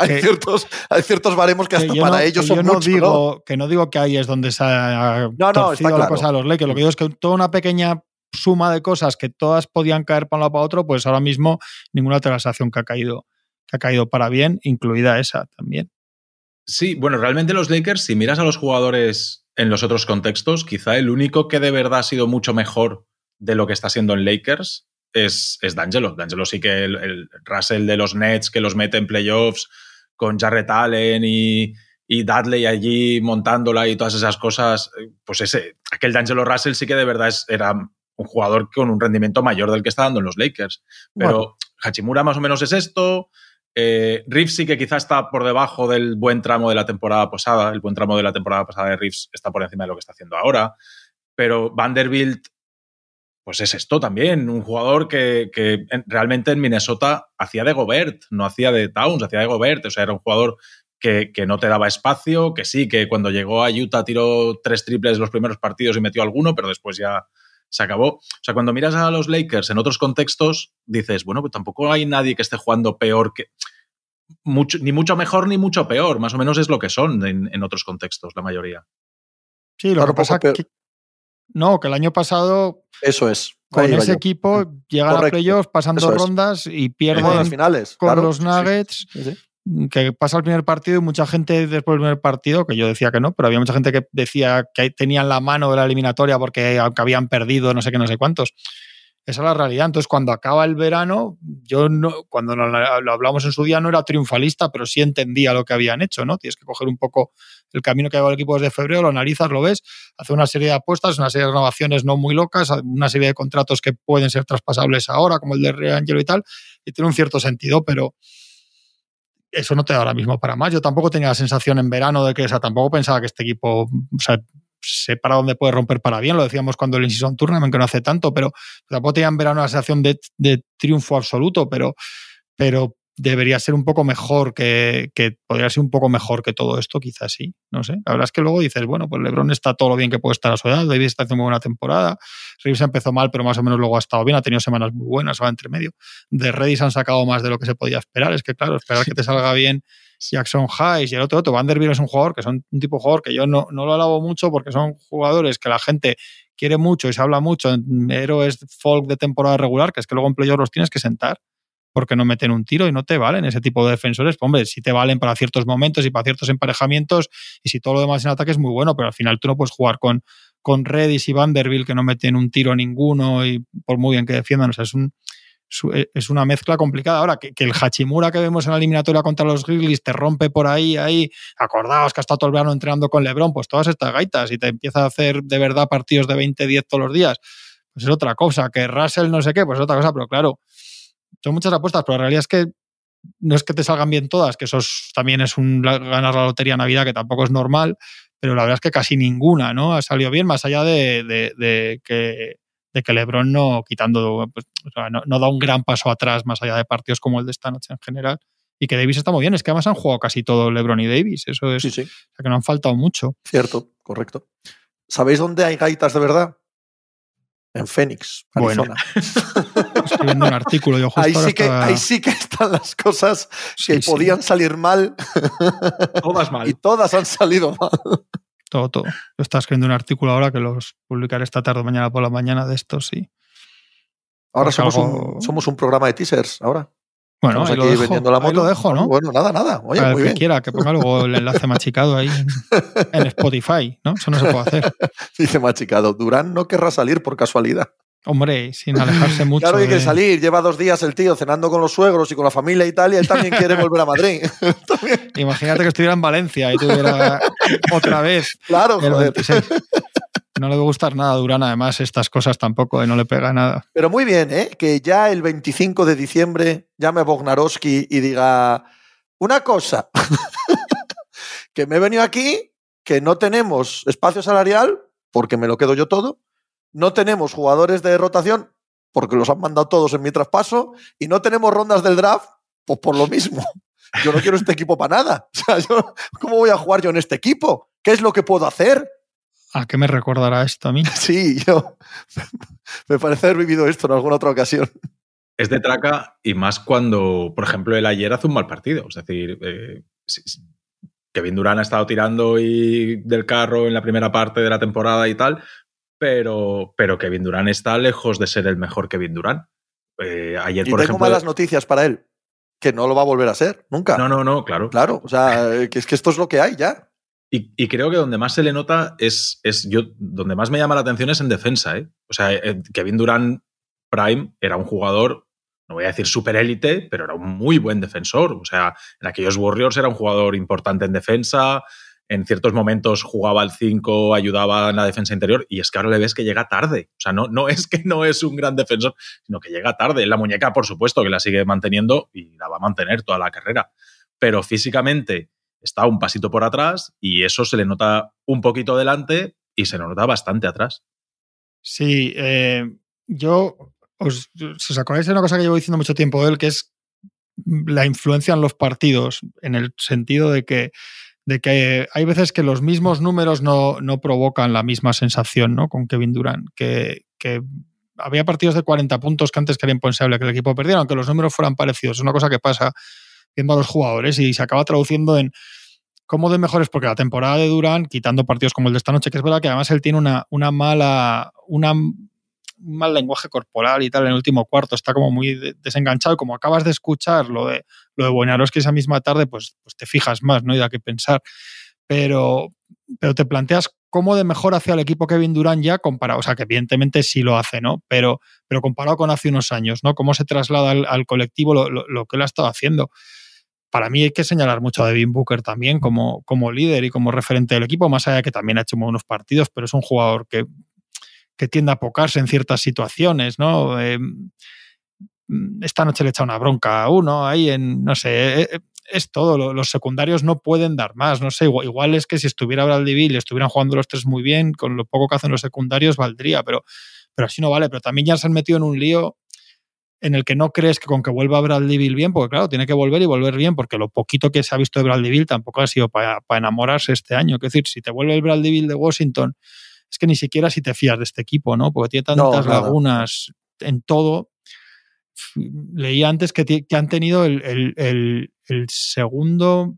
hay, ciertos, hay ciertos baremos que hasta para ellos son no digo, Que no digo que ahí es donde se ha no, no, está la cosa de los Lakers, lo que digo es que toda una pequeña suma de cosas que todas podían caer para un lado para otro, pues ahora mismo ninguna transacción que ha caído, que ha caído para bien, incluida esa también. Sí, bueno, realmente los Lakers, si miras a los jugadores en los otros contextos, quizá el único que de verdad ha sido mucho mejor de lo que está siendo en Lakers es, es D'Angelo. D'Angelo sí que el, Russell de los Nets que los mete en playoffs con Jarrett Allen y, y Dudley allí montándola y todas esas cosas, eh, pues ese, aquel D'Angelo Russell sí que de verdad era un jugador con un rendimiento mayor del que está dando en los Lakers. Pero Hachimura más o menos es esto. Eh, Reeves sí que quizá está por debajo del buen tramo de la temporada pasada. El buen tramo de la temporada pasada de Reeves está por encima de lo que está haciendo ahora. Pero Vanderbilt, pues es esto también. Un jugador que, realmente en Minnesota hacía de Gobert, no hacía de Towns, hacía de Gobert. O sea, era un jugador que, que, no te daba espacio, que sí, que cuando llegó a Utah tiró tres triples los primeros partidos y metió alguno, pero después ya se acabó. O sea, cuando miras a los Lakers en otros contextos, dices, bueno, pues tampoco hay nadie que esté jugando peor que. Mucho, ni mucho mejor ni mucho peor, más o menos es lo que son en, otros contextos, la mayoría. Sí, lo que pasa que. No, que el año pasado. Eso es. Con ese equipo llegan a playoffs, pasan dos rondas y pierden finales, con los Nuggets. Mm, que pasa el primer partido y mucha gente después del primer partido, que yo decía que no, pero había mucha gente que decía que tenían la mano de la eliminatoria porque aunque habían perdido no sé qué, no sé cuántos. Esa es la realidad. Entonces, cuando acaba el verano, yo no, cuando lo hablamos en su día no era triunfalista, pero sí entendía lo que habían hecho, ¿no? Tienes que coger un poco el camino que ha el equipo desde febrero, lo analizas, lo ves, hace una serie de apuestas, una serie de renovaciones no muy locas, una serie de contratos que pueden ser traspasables ahora, como el de Re Angelo y tal, y tiene un cierto sentido, pero eso no te da ahora mismo para más. Yo tampoco tenía la sensación en verano de que, o sea, tampoco pensaba que este equipo, o sea, sé para dónde puede romper para bien, lo decíamos cuando el In-Season Tournament, que no hace tanto, pero tampoco tenía en verano la sensación de, de triunfo absoluto, pero, pero debería ser un poco mejor que, que, podría ser un poco mejor que todo esto, quizás sí, no sé. La verdad es que luego dices, bueno, pues LeBron está todo lo bien que puede estar a su edad, David está haciendo muy buena temporada, Reeves empezó mal, pero más o menos luego ha estado bien, ha tenido semanas muy buenas, va entre medio. De Redis han sacado más de lo que se podía esperar, es que claro, esperar que te salga bien Jackson Hayes y el otro, otro, Vanderbilt es un jugador que son un tipo de jugador que yo no, no lo alabo mucho porque son jugadores que la gente quiere mucho y se habla mucho héroes folk de temporada regular, que es que luego en playoffs los tienes que sentar porque no meten un tiro y no te valen ese tipo de defensores. Hombre, sí te valen para ciertos momentos y para ciertos emparejamientos y si todo lo demás en ataque es muy bueno, pero al final tú no puedes jugar con, con Redis y Vanderbilt que no meten un tiro ninguno y por muy bien que defiendan. O sea, es, un, es una mezcla complicada. Ahora, que, el Hachimura que vemos en la eliminatoria contra los Grizzlies te rompe por ahí, ahí, acordaos que ha estado todo el verano entrenando con LeBron, pues todas estas gaitas y te empieza a hacer de verdad partidos de 20-10 todos los días, pues es otra cosa. Que Russell no sé qué, pues es otra cosa, pero claro, son muchas apuestas, pero la realidad es que no es que te salgan bien todas, que eso también es un ganar la lotería Navidad, que tampoco es normal, pero la verdad es que casi ninguna ¿no? ha salido bien, más allá de, que, de que LeBron no quitando, pues, no, da un gran paso atrás, más allá de partidos como el de esta noche en general. Y que Davis está muy bien, es que además han jugado casi todo LeBron y Davis, eso es. Sí, sí. O sea, que no han faltado mucho. Cierto, correcto. ¿Sabéis dónde hay gaitas de verdad? en Phoenix, Arizona. Bueno, escribiendo un artículo. Yo ahí, sí que, ahí sí que están las cosas que podían salir mal. Todas mal. Y todas han salido mal. Todo, todo. Yo estaba escribiendo un artículo ahora que los publicaré esta tarde o mañana por la mañana de estos, sí. Ahora somos, un, somos un programa de teasers, ahora. Bueno, ahí lo dejo, vendiendo la moto. lo dejo, ¿no? Bueno, nada, nada. Oye, muy que quiera, que ponga luego el enlace machicado ahí en Spotify, ¿no? Eso no se puede hacer. Dice machicado, Durán no querrá salir por casualidad. Hombre, sin alejarse mucho. Claro, hay que salir. Lleva dos días el tío cenando con los suegros y con la familia y tal, y él también quiere volver a Madrid. Imagínate que estuviera en Valencia y tuviera otra vez. Claro, joder. No le va a gustar nada a Durán, además, estas cosas tampoco, ¿eh? no le pega nada. Pero muy bien, ¿eh? Que ya el 25 de diciembre llame a Bognarowski y diga una cosa, que me he venido aquí, que no tenemos espacio salarial, porque me lo quedo yo todo, no tenemos jugadores de rotación, porque los han mandado todos en mi traspaso, y no tenemos rondas del draft, pues por lo mismo. Yo no quiero este equipo para nada. O sea, ¿cómo voy a jugar yo en este equipo? ¿Qué es lo que puedo hacer? ¿A qué me recordará esto a mí? Sí, yo me parece haber vivido esto en alguna otra ocasión. Es de traca y más cuando, por ejemplo, el ayer hace un mal partido. Es decir, eh, Kevin Durán ha estado tirando y del carro en la primera parte de la temporada y tal, pero, pero Kevin Durán está lejos de ser el mejor Kevin Durán. Eh, ayer, y por tengo ejemplo. malas noticias para él, que no lo va a volver a ser, nunca. No, no, no, claro. Claro, o sea, que es que esto es lo que hay ya. Y, y, creo que donde más se le nota es, es yo, donde más me llama la atención es en defensa. ¿eh? O sea, eh, Kevin Durant Prime era un jugador, no voy a decir super élite, pero era un muy buen defensor. O sea, en aquellos Warriors era un jugador importante en defensa, en ciertos momentos jugaba al 5, ayudaba en la defensa interior, y es que ahora le ves que llega tarde. O sea, no, no es que no es un gran defensor, sino que llega tarde. La muñeca, por supuesto, que la sigue manteniendo y la va a mantener toda la carrera. Pero físicamente está un pasito por atrás y eso se le nota un poquito delante y se le nota bastante atrás. Sí, eh, yo os, os acordáis de una cosa que llevo diciendo mucho tiempo de él, que es la influencia en los partidos, en el sentido de que, de que hay veces que los mismos números no, no provocan la misma sensación ¿no? con Kevin Durant, que, que había partidos de 40 puntos que antes que era impensable que el equipo perdiera, aunque los números fueran parecidos. Es una cosa que pasa viendo a los jugadores y se acaba traduciendo en cómo de mejores, porque la temporada de Durán, quitando partidos como el de esta noche, que es verdad que además él tiene una, una mala, una, un mal lenguaje corporal y tal en el último cuarto, está como muy desenganchado, como acabas de escuchar lo de, lo de Buenarowski esa misma tarde, pues, pues te fijas más, ¿no? Y da que pensar. Pero, pero te planteas cómo de mejor hacia el equipo Kevin Durán ya comparado, o sea, que evidentemente sí lo hace, ¿no? Pero, pero comparado con hace unos años, ¿no? Cómo se traslada al, colectivo lo, que él ha estado haciendo. Para mí hay que señalar mucho a Devin Booker también como, como líder y como referente del equipo, más allá de que también ha hecho buenos partidos, pero es un jugador que, que tiende a pocarse en ciertas situaciones, ¿no? Eh, esta noche le echa una bronca a uno ahí en, no sé, eh, es todo. Los secundarios no pueden dar más. No sé, igual, es que si estuviera Bill y estuvieran jugando los tres muy bien, con lo poco que hacen los secundarios valdría, pero, pero así no vale. Pero también ya se han metido en un lío en el que no crees que con que vuelva Bradley Bill bien, porque claro, tiene que volver y volver bien, porque lo poquito que se ha visto de Bradley Bill tampoco ha sido para, enamorarse este año. Es decir, si te vuelve el Bradley Bill de Washington, es que ni siquiera si te fías de este equipo, ¿no? Porque tiene tantas no, lagunas en todo leí antes que, que han tenido el, el, el, el, segundo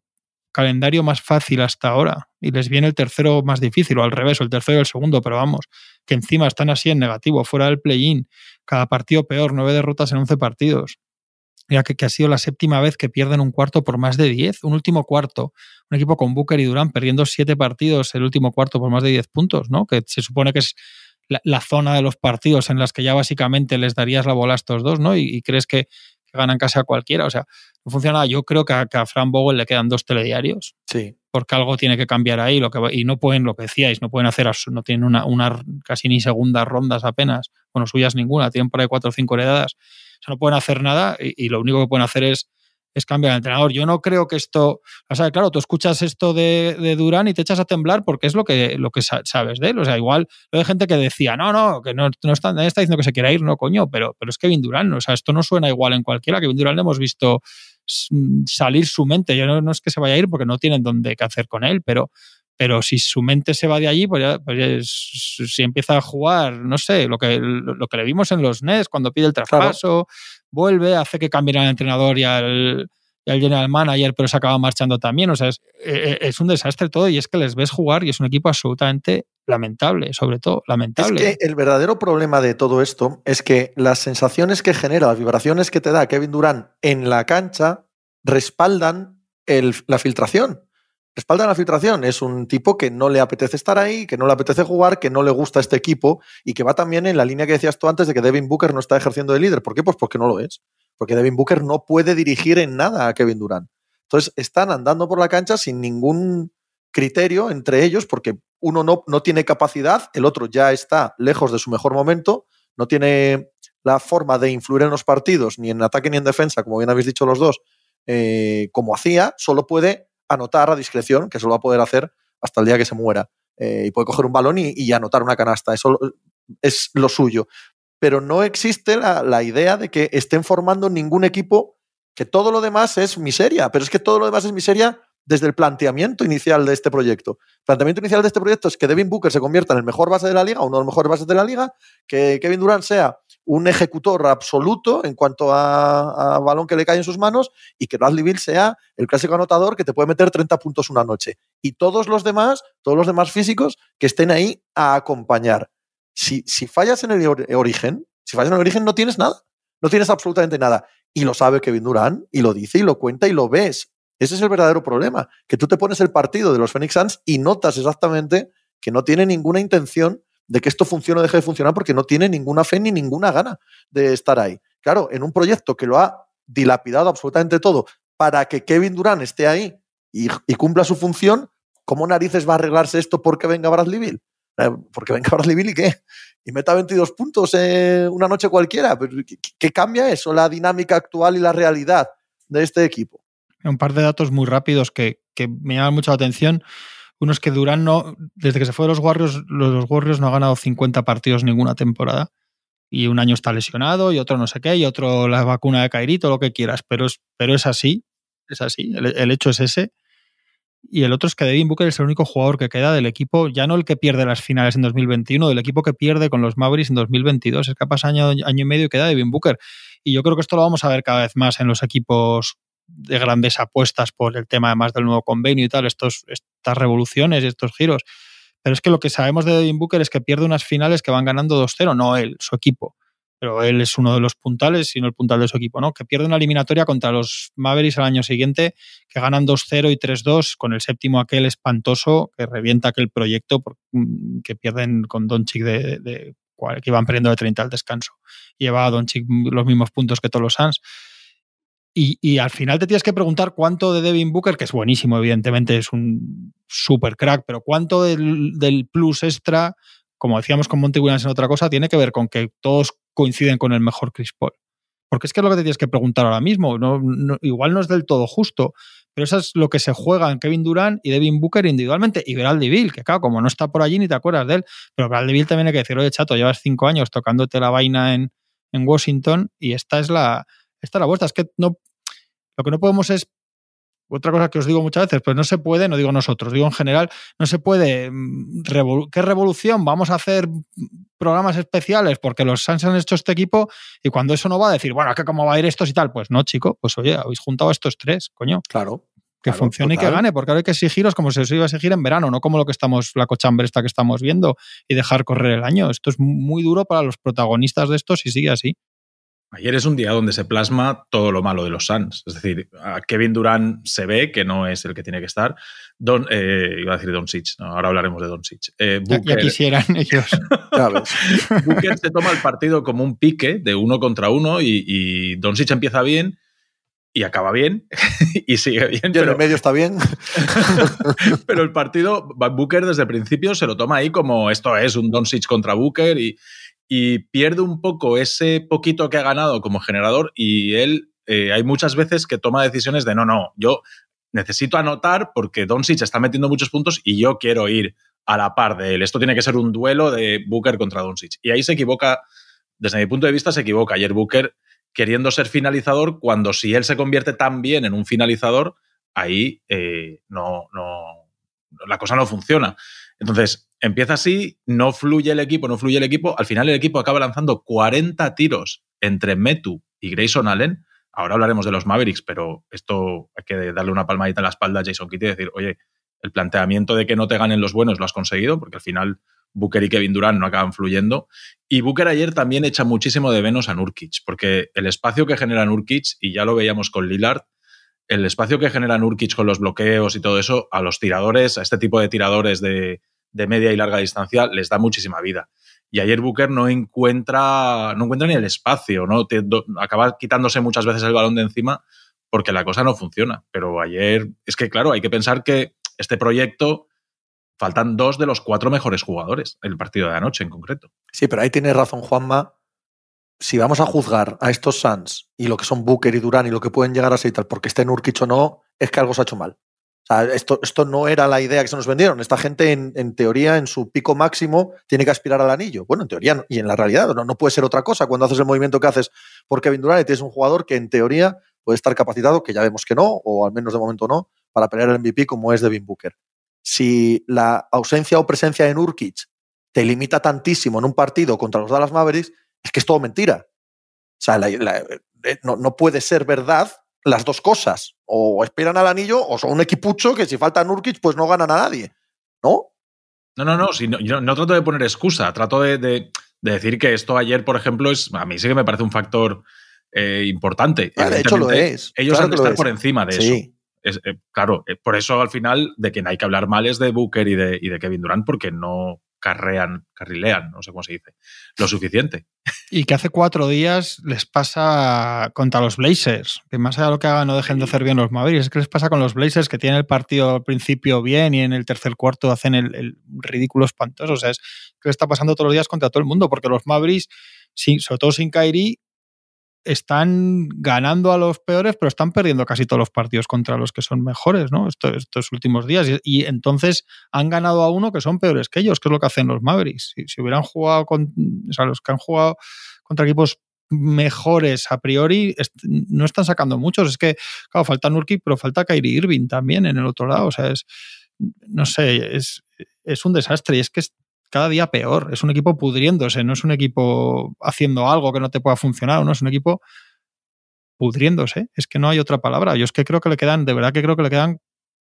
calendario más fácil hasta ahora y les viene el tercero más difícil, o al revés, o el tercero y el segundo, pero vamos, que encima están así en negativo, fuera del play-in, cada partido peor, nueve derrotas en once partidos. Mira que, que, ha sido la séptima vez que pierden un cuarto por más de 10, un último cuarto. Un equipo con Booker y Durán perdiendo siete partidos el último cuarto por más de 10 puntos, ¿no? Que se supone que es la, la, zona de los partidos en las que ya básicamente les darías la bola a estos dos, ¿no? Y, y crees que, que, ganan casi a cualquiera. O sea, no funciona. Yo creo que a, que a Fran Bogle le quedan dos telediarios. Sí. Porque algo tiene que cambiar ahí. Lo que, y no pueden, lo que decíais, no pueden hacer, no tienen una, una casi ni segundas rondas apenas. Bueno, suyas ninguna. Tienen por ahí cuatro o cinco heredadas. No pueden hacer nada y, lo único que pueden hacer es es cambiar de entrenador. Yo no creo que esto, o sea, claro, tú escuchas esto de, de, Durán y te echas a temblar porque es lo que, lo que sabes de él. O sea, igual hay gente que decía, no, no, que no, no está, nadie está diciendo que se quiera ir, no, coño, pero, pero es Kevin Durán, o sea, esto no suena igual en cualquiera. Kevin Durán le hemos visto salir su mente. Yo no, no es que se vaya a ir porque no tienen dónde qué hacer con él, pero, pero si su mente se va de allí, pues, ya, pues ya si empieza a jugar, no sé, lo que, lo que le vimos en los Nets cuando pide el traspaso, claro. vuelve, hace que cambien al entrenador y al, y al general manager, pero se acaba marchando también. O sea, es, es, un desastre todo y es que les ves jugar y es un equipo absolutamente lamentable, sobre todo, lamentable. Es que el verdadero problema de todo esto es que las sensaciones que genera, las vibraciones que te da Kevin Durant en la cancha respaldan el, la filtración respaldan la filtración. Es un tipo que no le apetece estar ahí, que no le apetece jugar, que no le gusta este equipo y que va también en la línea que decías tú antes de que Devin Booker no está ejerciendo de líder. ¿Por qué? Pues porque no lo es. Porque Devin Booker no puede dirigir en nada a Kevin Durant. Entonces están andando por la cancha sin ningún criterio entre ellos porque uno no, no tiene capacidad, el otro ya está lejos de su mejor momento, no tiene la forma de influir en los partidos, ni en ataque ni en defensa, como bien habéis dicho los dos, eh, como hacía, solo puede anotar a discreción, que eso lo va a poder hacer hasta el día que se muera. Eh, y puede coger un balón y, anotar una canasta. Eso es lo suyo. Pero no existe la, la idea de que estén formando ningún equipo, que todo lo demás es miseria. Pero es que todo lo demás es miseria desde el planteamiento inicial de este proyecto. El planteamiento inicial de este proyecto es que Devin Booker se convierta en el mejor base de la liga, uno de los mejores bases de la liga, que Kevin Durant sea un ejecutor absoluto en cuanto a, balón que le cae en sus manos y que Bradley Bill sea el clásico anotador que te puede meter 30 puntos una noche. Y todos los demás, todos los demás físicos que estén ahí a acompañar. Si, si fallas en el origen, si fallas en el origen no tienes nada. No tienes absolutamente nada. Y lo sabe Kevin Durant, y lo dice, y lo cuenta, y lo ves. Ese es el verdadero problema, que tú te pones el partido de los Phoenix Suns y notas exactamente que no tiene ninguna intención de que esto funcione o deje de funcionar porque no tiene ninguna fe ni ninguna gana de estar ahí. Claro, en un proyecto que lo ha dilapidado absolutamente todo para que Kevin Durant esté ahí y, cumpla su función, ¿cómo narices va a arreglarse esto porque venga Bradley Bill? Eh, porque venga Bradley Bill y qué? Y meta 22 puntos una noche cualquiera. ¿Qué cambia eso, la dinámica actual y la realidad de este equipo? un par de datos muy rápidos que, me llaman mucho la atención. Uno es que Durán no, desde que se fue de los Warriors, los Warriors no ha ganado 50 partidos ninguna temporada. Y un año está lesionado y otro no sé qué, y otro la vacuna de Cairito, lo que quieras. Pero es, pero es así, es así. El, hecho es ese. Y el otro es que Devin Booker es el único jugador que queda del equipo, ya no el que pierde las finales en 2021, del equipo que pierde con los Mavericks en 2022. Es que pasa año, año y medio y queda Devin Booker. Y yo creo que esto lo vamos a ver cada vez más en los equipos de grandes apuestas por el tema además del nuevo convenio y tal, estos, estas revoluciones y estos giros. Pero es que lo que sabemos de Devin Booker es que pierde unas finales que van ganando 2-0, no él, su equipo. Pero él es uno de los puntales, sino el puntal de su equipo, ¿no? Que pierde una eliminatoria contra los Mavericks al año siguiente, que ganan 2-0 y 3-2, con el séptimo aquel espantoso que revienta aquel proyecto mm, que pierden con Doncic de, de, que iban perdiendo de 30 al descanso. Lleva a Doncic los mismos puntos que todos los Suns. Y, al final te tienes que preguntar cuánto de Devin Booker, que es buenísimo, evidentemente es un super crack, pero cuánto del, plus extra, como decíamos con Monty Williams en otra cosa, tiene que ver con que todos coinciden con el mejor Chris Paul. Porque es que es lo que te tienes que preguntar ahora mismo. No, igual no es del todo justo, pero eso es lo que se juega en Kevin Durant y Devin Booker individualmente. Y Bradley Bill, que claro, como no está por allí ni te acuerdas de él, pero Bradley Bill también hay que decir, oye, chato, llevas cinco años tocándote la vaina en, en Washington y esta es la, esta es la vuelta. Es que no, lo que no podemos es otra cosa que os digo muchas veces, pues no se puede, no digo nosotros, digo en general, no se puede. Mm, ¿Qué revolución? Vamos a hacer programas especiales porque los Suns han hecho este equipo y cuando eso no va a decir, bueno, ¿qué cómo va a ir estos y tal? Pues no, chico, pues oye, habéis juntado estos tres, coño. Claro. Que funcione y que gane, porque ahora hay que exigiros como se os iba a exigir en verano, no como lo que estamos, la cochambre esta que estamos viendo y dejar correr el año. Esto es muy duro para los protagonistas de esto si sigue así. Ayer es un día donde se plasma todo lo malo de los Suns. Es decir, a Kevin Durant se ve que no es el que tiene que estar. Don, eh, iba a decir Don Sitch, ahora hablaremos de Don Sitch. Eh, ya, quisieran ellos. Booker se toma el partido como un pique de uno contra uno y, y Don Sitch empieza bien y acaba bien y sigue bien. Y en el medio está bien. pero el partido, Booker desde el principio se lo toma ahí como esto es un Don Sitch contra Booker y y pierde un poco ese poquito que ha ganado como generador y él eh, hay muchas veces que toma decisiones de no, no, yo necesito anotar porque Doncic está metiendo muchos puntos y yo quiero ir a la par de él. Esto tiene que ser un duelo de Booker contra Doncic. Y ahí se equivoca, desde mi punto de vista se equivoca. Ayer Booker queriendo ser finalizador cuando si él se convierte tan bien en un finalizador, ahí eh, no, no, la cosa no funciona. Entonces, empieza así, no fluye el equipo, no fluye el equipo. Al final el equipo acaba lanzando 40 tiros entre Metu y Grayson Allen. Ahora hablaremos de los Mavericks, pero esto hay que darle una palmadita en la espalda a Jason Kidd y decir, oye, el planteamiento de que no te ganen los buenos lo has conseguido, porque al final Booker y Kevin Durant no acaban fluyendo. Y Booker ayer también echa muchísimo de menos a Nurkic, porque el espacio que genera Nurkic, y ya lo veíamos con Lillard, el espacio que genera Nurkic con los bloqueos y todo eso, a los tiradores, a este tipo de tiradores de, de media y larga distancia les da muchísima vida. Y ayer Booker no encuentra, no encuentra ni el espacio, ¿no? acaba quitándose muchas veces el balón de encima porque la cosa no funciona. Pero ayer, es que claro, hay que pensar que este proyecto faltan dos de los cuatro mejores jugadores, el partido de anoche en concreto. Sí, pero ahí tiene razón Juanma. Si vamos a juzgar a estos Suns y lo que son Booker y Durán y lo que pueden llegar a ser y tal, porque estén Urkic o no, es que algo se ha hecho mal. O sea, esto, esto no era la idea que se nos vendieron. Esta gente, en, teoría, en su pico máximo, tiene que aspirar al anillo. Bueno, en teoría y en la realidad, no, no puede ser otra cosa cuando haces el movimiento que haces por Kevin Durant y tienes un jugador que, en teoría, puede estar capacitado, que ya vemos que no, o al menos de momento no, para pelear el MVP como es Devin Booker. Si la ausencia o presencia en Urkic te limita tantísimo en un partido contra los Dallas Mavericks, es que es todo mentira. O sea, la, la, no, no puede ser verdad las dos cosas. O esperan al anillo o son un equipucho que si falta Nurkic, pues no ganan a nadie. ¿No? No, no, no. Si no yo no trato de poner excusa. Trato de, de, de, decir que esto ayer, por ejemplo, es a mí sí que me parece un factor eh, importante. Ah, de hecho, lo es. Ellos claro han de estar por encima de sí. eso. Es, eh, claro, eh, por eso al final de quien hay que hablar mal es de Booker y de, y de Kevin Durant, porque no, carrean, carrilean, no sé cómo se dice, lo suficiente. Y que hace cuatro días les pasa contra los Blazers, que más allá de lo que hagan no dejen de hacer bien los Mavericks, es que les pasa con los Blazers que tienen el partido al principio bien y en el tercer cuarto hacen el, el ridículo espantoso. O sea, es que está pasando todos los días contra todo el mundo, porque los Mavericks, sí, sobre todo sin Kyrie, están ganando a los peores, pero están perdiendo casi todos los partidos contra los que son mejores, ¿no? Estos, últimos días. Y, entonces han ganado a uno que son peores que ellos, que es lo que hacen los Mavericks. Si, hubieran jugado con. O sea, los que han jugado contra equipos mejores a priori no están sacando muchos. Es que, claro, falta Nurkic, pero falta Kyrie Irving también en el otro lado. O sea, es. No sé, es, es un desastre. Y es que cada día peor. Es un equipo pudriéndose, no es un equipo haciendo algo que no te pueda funcionar, no es un equipo pudriéndose. Es que no hay otra palabra. Yo es que creo que le quedan, de verdad que creo que le quedan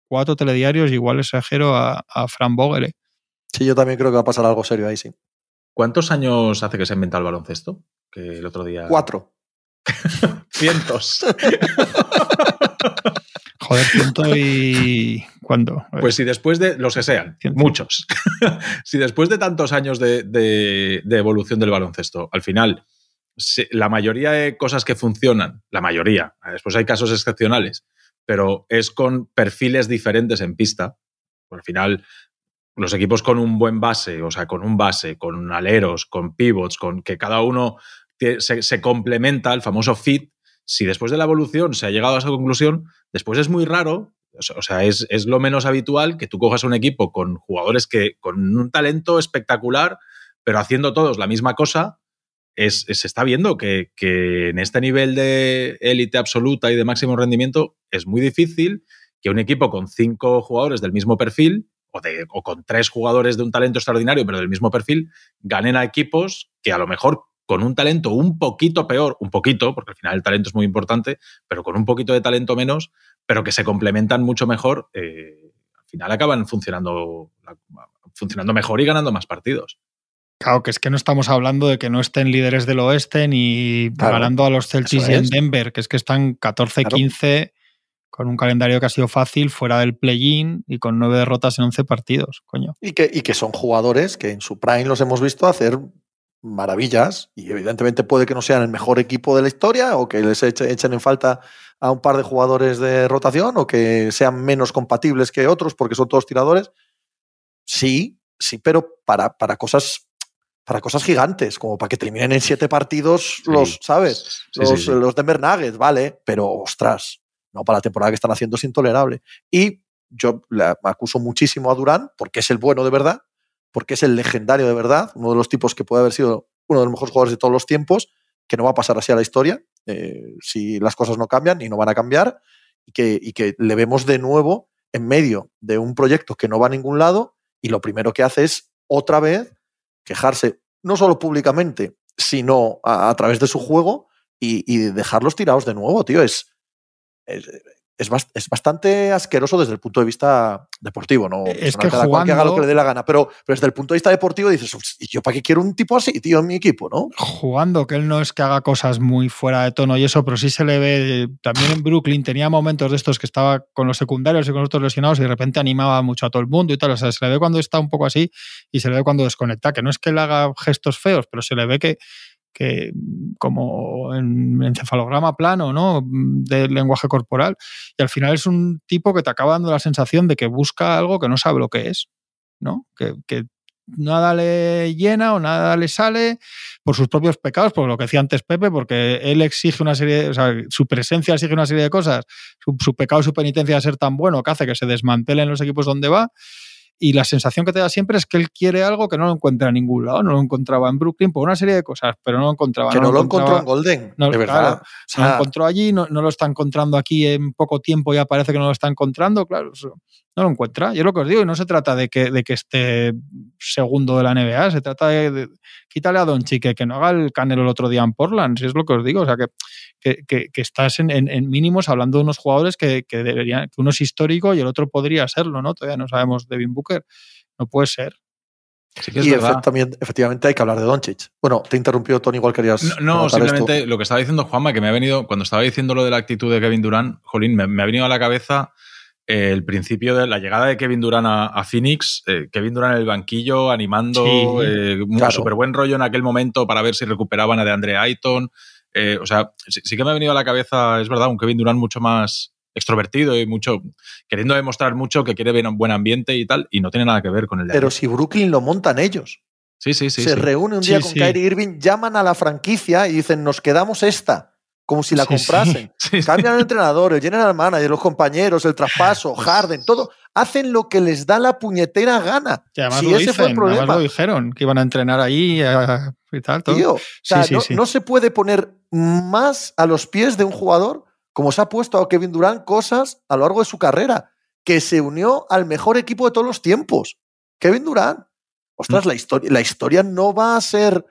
cuatro telediarios, igual exagero a, a Fran Vogel. ¿eh? Sí, yo también creo que va a pasar algo serio ahí, sí. ¿Cuántos años hace que se inventa el baloncesto? Que el otro día. Cuatro. Cientos. Joder, ciento y. ¿Cuándo? Pues si después de. Los que sean, muchos. si después de tantos años de, de, de, evolución del baloncesto, al final, se, la mayoría de cosas que funcionan, la mayoría, después hay casos excepcionales, pero es con perfiles diferentes en pista. Al final, los equipos con un buen base, o sea, con un base, con aleros, con pivots, con que cada uno se, se complementa, el famoso fit, si después de la evolución se ha llegado a esa conclusión, después es muy raro, o sea, es, es, lo menos habitual que tú cojas un equipo con jugadores que con un talento espectacular, pero haciendo todos la misma cosa, es, se está viendo que, que en este nivel de élite absoluta y de máximo rendimiento es muy difícil que un equipo con cinco jugadores del mismo perfil o, de, o con tres jugadores de un talento extraordinario, pero del mismo perfil, ganen a equipos que a lo mejor con un talento un poquito peor, un poquito, porque al final el talento es muy importante, pero con un poquito de talento menos, pero que se complementan mucho mejor, eh, al final acaban funcionando, funcionando mejor y ganando más partidos. Claro, que es que no estamos hablando de que no estén líderes del oeste ni claro, ganando a los Celtics y en Denver, que es que están 14-15 claro. con un calendario que ha sido fácil fuera del play-in y con nueve derrotas en 11 partidos, coño. Y que, y que son jugadores que en su prime los hemos visto hacer maravillas y evidentemente puede que no sean el mejor equipo de la historia o que les echen en falta a un par de jugadores de rotación o que sean menos compatibles que otros porque son todos tiradores. Sí, sí, pero para, para cosas para cosas gigantes, como para que terminen en siete partidos sí. los, ¿sabes? Sí, los, sí, los Denver Nuggets, vale, pero ostras, no, para la temporada que están haciendo es intolerable. Y yo le acuso muchísimo a Durán porque es el bueno de verdad, porque es el legendario de verdad, uno de los tipos que puede haber sido uno de los mejores jugadores de todos los tiempos, que no va a pasar así a la historia eh, si las cosas no cambian y no van a cambiar, y que, le vemos de nuevo en medio de un proyecto que no va a ningún lado y lo primero que hace es otra vez quejarse, no solo públicamente, sino a, través de su juego y, dejarlos tirados de nuevo, tío. Es, es, es, bastante asqueroso desde el punto de vista deportivo, ¿no? Es que, jugando, que haga lo que le dé la gana, pero, pero, desde el punto de vista deportivo dices, ¿y yo para qué quiero un tipo así, tío, en mi equipo, no? Jugando, que él no es que haga cosas muy fuera de tono y eso, pero sí se le ve, también en Brooklyn tenía momentos de estos que estaba con los secundarios y con los otros lesionados y de repente animaba mucho a todo el mundo y tal, o sea, se le ve cuando está un poco así y se le ve cuando desconecta, que no es que él haga gestos feos, pero se le ve que que como en encefalograma plano, ¿no? De lenguaje corporal. Y al final es un tipo que te acaba dando la sensación de que busca algo que no sabe lo que es. ¿no? Que, que nada le llena o nada le sale por sus propios pecados, por lo que decía antes Pepe, porque él exige una serie, o sea, su presencia exige una serie de cosas, su, su pecado, su penitencia de ser tan bueno que hace que se desmantelen los equipos donde va y la sensación que te da siempre es que él quiere algo que no lo encuentra en ningún lado. No lo encontraba en Brooklyn por una serie de cosas, pero no lo encontraba. Que no, no lo, encontró en Golden, no, de verdad. Claro, sea, lo encontró allí, no, no, lo está encontrando aquí en poco tiempo, ya parece que no lo está encontrando, claro, eso, no lo encuentra. Y es lo que os digo, y no se trata de que, de que esté segundo de la NBA, se trata de, de quítale a Don Chique, que no haga el Canelo el otro día en Portland, si es lo que os digo, o sea, que, que, que, que estás en, en, en, mínimos hablando de unos jugadores que, que deberían, que uno es histórico y el otro podría serlo, ¿no? Todavía no sabemos de Devin Booker. No puede ser. Sí y efectivamente, efectivamente hay que hablar de Doncic. Bueno, te interrumpió Tony, igual querías. No, no simplemente esto. lo que estaba diciendo Juanma, que me ha venido, cuando estaba diciendo lo de la actitud de Kevin Durant, Jolín, me, me ha venido a la cabeza el principio de la llegada de Kevin Durant a, a Phoenix, eh, Kevin Durant en el banquillo, animando, Sí, eh, un claro. súper buen rollo en aquel momento para ver si recuperaban a de Andre Ayton. Eh, o sea, sí, sí que me ha venido a la cabeza, es verdad, un Kevin Durant mucho más extrovertido y mucho queriendo demostrar mucho que quiere ver un buen ambiente y tal, y no tiene nada que ver con el de Pero si Brooklyn lo montan ellos. Sí, sí, sí. se sí. reúne un día Sí, con sí. Kyrie Irving, llaman a la franquicia y dicen, nos quedamos esta, como si la Sí, comprasen. Sí, sí. Cambian el entrenador, el general manager, los compañeros, el traspaso, Harden, todo. Hacen lo que les da la puñetera gana. Además si lo ese dicen, fue el además problema. lo dijeron, que iban a entrenar ahí y tal. Todo. Tío, o sea, no se puede poner más a los pies de un jugador como se ha puesto a Kevin Durant cosas a lo largo de su carrera, que se unió al mejor equipo de todos los tiempos. Kevin Durant. Ostras, Mm. la, historia, la historia no va a ser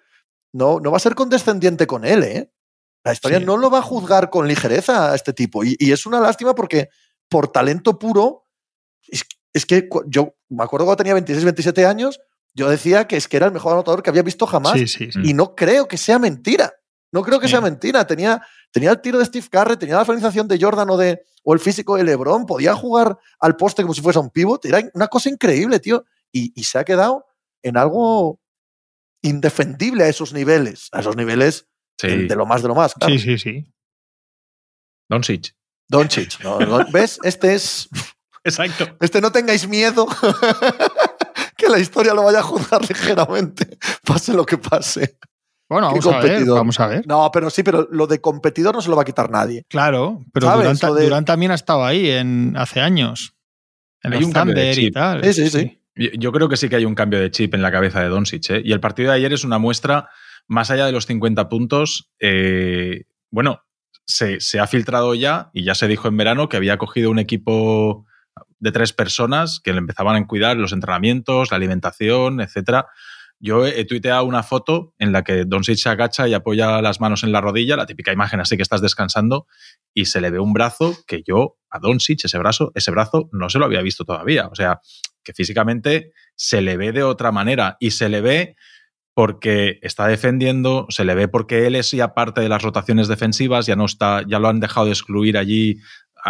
no, no va a ser condescendiente con él, ¿eh? La historia Sí. no lo va a juzgar con ligereza a este tipo. Y, y es una lástima porque por talento puro, es, es que yo me acuerdo cuando tenía 26, 27 años, yo decía que es que era el mejor anotador que había visto jamás. Sí, sí, sí. Y no creo que sea mentira. No creo que sea mentira. Tenía, tenía el tiro de Steve Curry, tenía la finalización de Jordan o, de, o el físico de LeBron, podía jugar al poste como si fuese un pivot. Era una cosa increíble, tío. Y, y se ha quedado en algo indefendible a esos niveles. A esos niveles Sí. de, de lo más de lo más. Claro. sí, sí, sí. Doncic. Doncic. ¿Ves? Este es. Exacto. Este no tengáis miedo que la historia lo vaya a juzgar ligeramente, pase lo que pase. Bueno, vamos a ver, competidor. vamos a ver. No, pero sí, pero lo de competidor no se lo va a quitar nadie. Claro, pero. Durant, Lo de- Durant también ha estado ahí en, hace años. En Hay un cambio de y tal. Sí, sí, sí. Yo yo creo que sí que hay un cambio de chip en la cabeza de Doncic. ¿eh? Y el partido de ayer es una muestra, más allá de los 50 puntos, eh, bueno, se, ha filtrado ya y ya se dijo en verano que había cogido un equipo de tres personas que le empezaban a cuidar los entrenamientos, la alimentación, etcétera. Yo he, he tuiteado una foto en la que Doncic se agacha y apoya las manos en la rodilla, la típica imagen así que estás descansando, y se le ve un brazo que yo a Doncic, ese brazo, ese brazo no se lo había visto todavía. O sea, que físicamente se le ve de otra manera y se le ve porque está defendiendo, se le ve porque él es ya parte de las rotaciones defensivas, ya no está, ya lo han dejado de excluir allí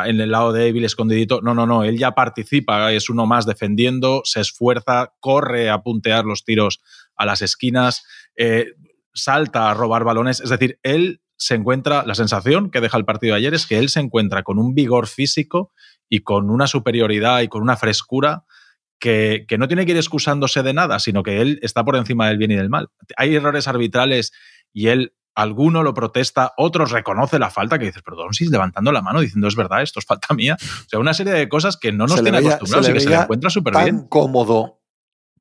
en el lado débil, escondidito. No, no, no, él ya participa, es uno más defendiendo, se esfuerza, corre a puntear los tiros a las esquinas, eh, salta a robar balones. Es decir, él se encuentra, la sensación que deja el partido de ayer es que él se encuentra con un vigor físico y con una superioridad y con una frescura que, que no tiene que ir excusándose de nada, sino que él está por encima del bien y del mal. Hay errores arbitrales y él, alguno lo protesta, otros reconoce la falta, que dices, pero Doncic levantando la mano diciendo, es verdad, esto es falta mía. O sea, una serie de cosas que no nos Se tiene veía- acostumbrados y que se le encuentra súper Tan bien. cómodo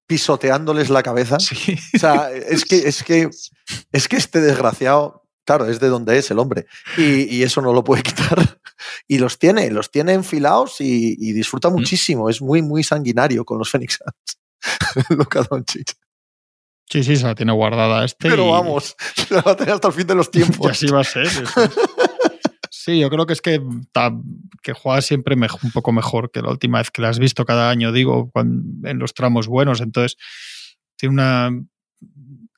pisoteándoles la cabeza. Sí. O sea, es que, es que, es que este desgraciado, claro, es de donde es el hombre. Y, y eso no lo puede quitar. Y los tiene, los tiene enfilados y, y disfruta muchísimo. Es muy, muy sanguinario con los Phoenix Suns. Luka Doncic. Sí, sí, se la tiene guardada este. Pero y- vamos, se la va a tener hasta el fin de los Y tiempos. así va a ser. Sí, yo creo que es que, que juega siempre un poco mejor que la última vez que la has visto cada año, digo, en los tramos buenos. Entonces, tiene una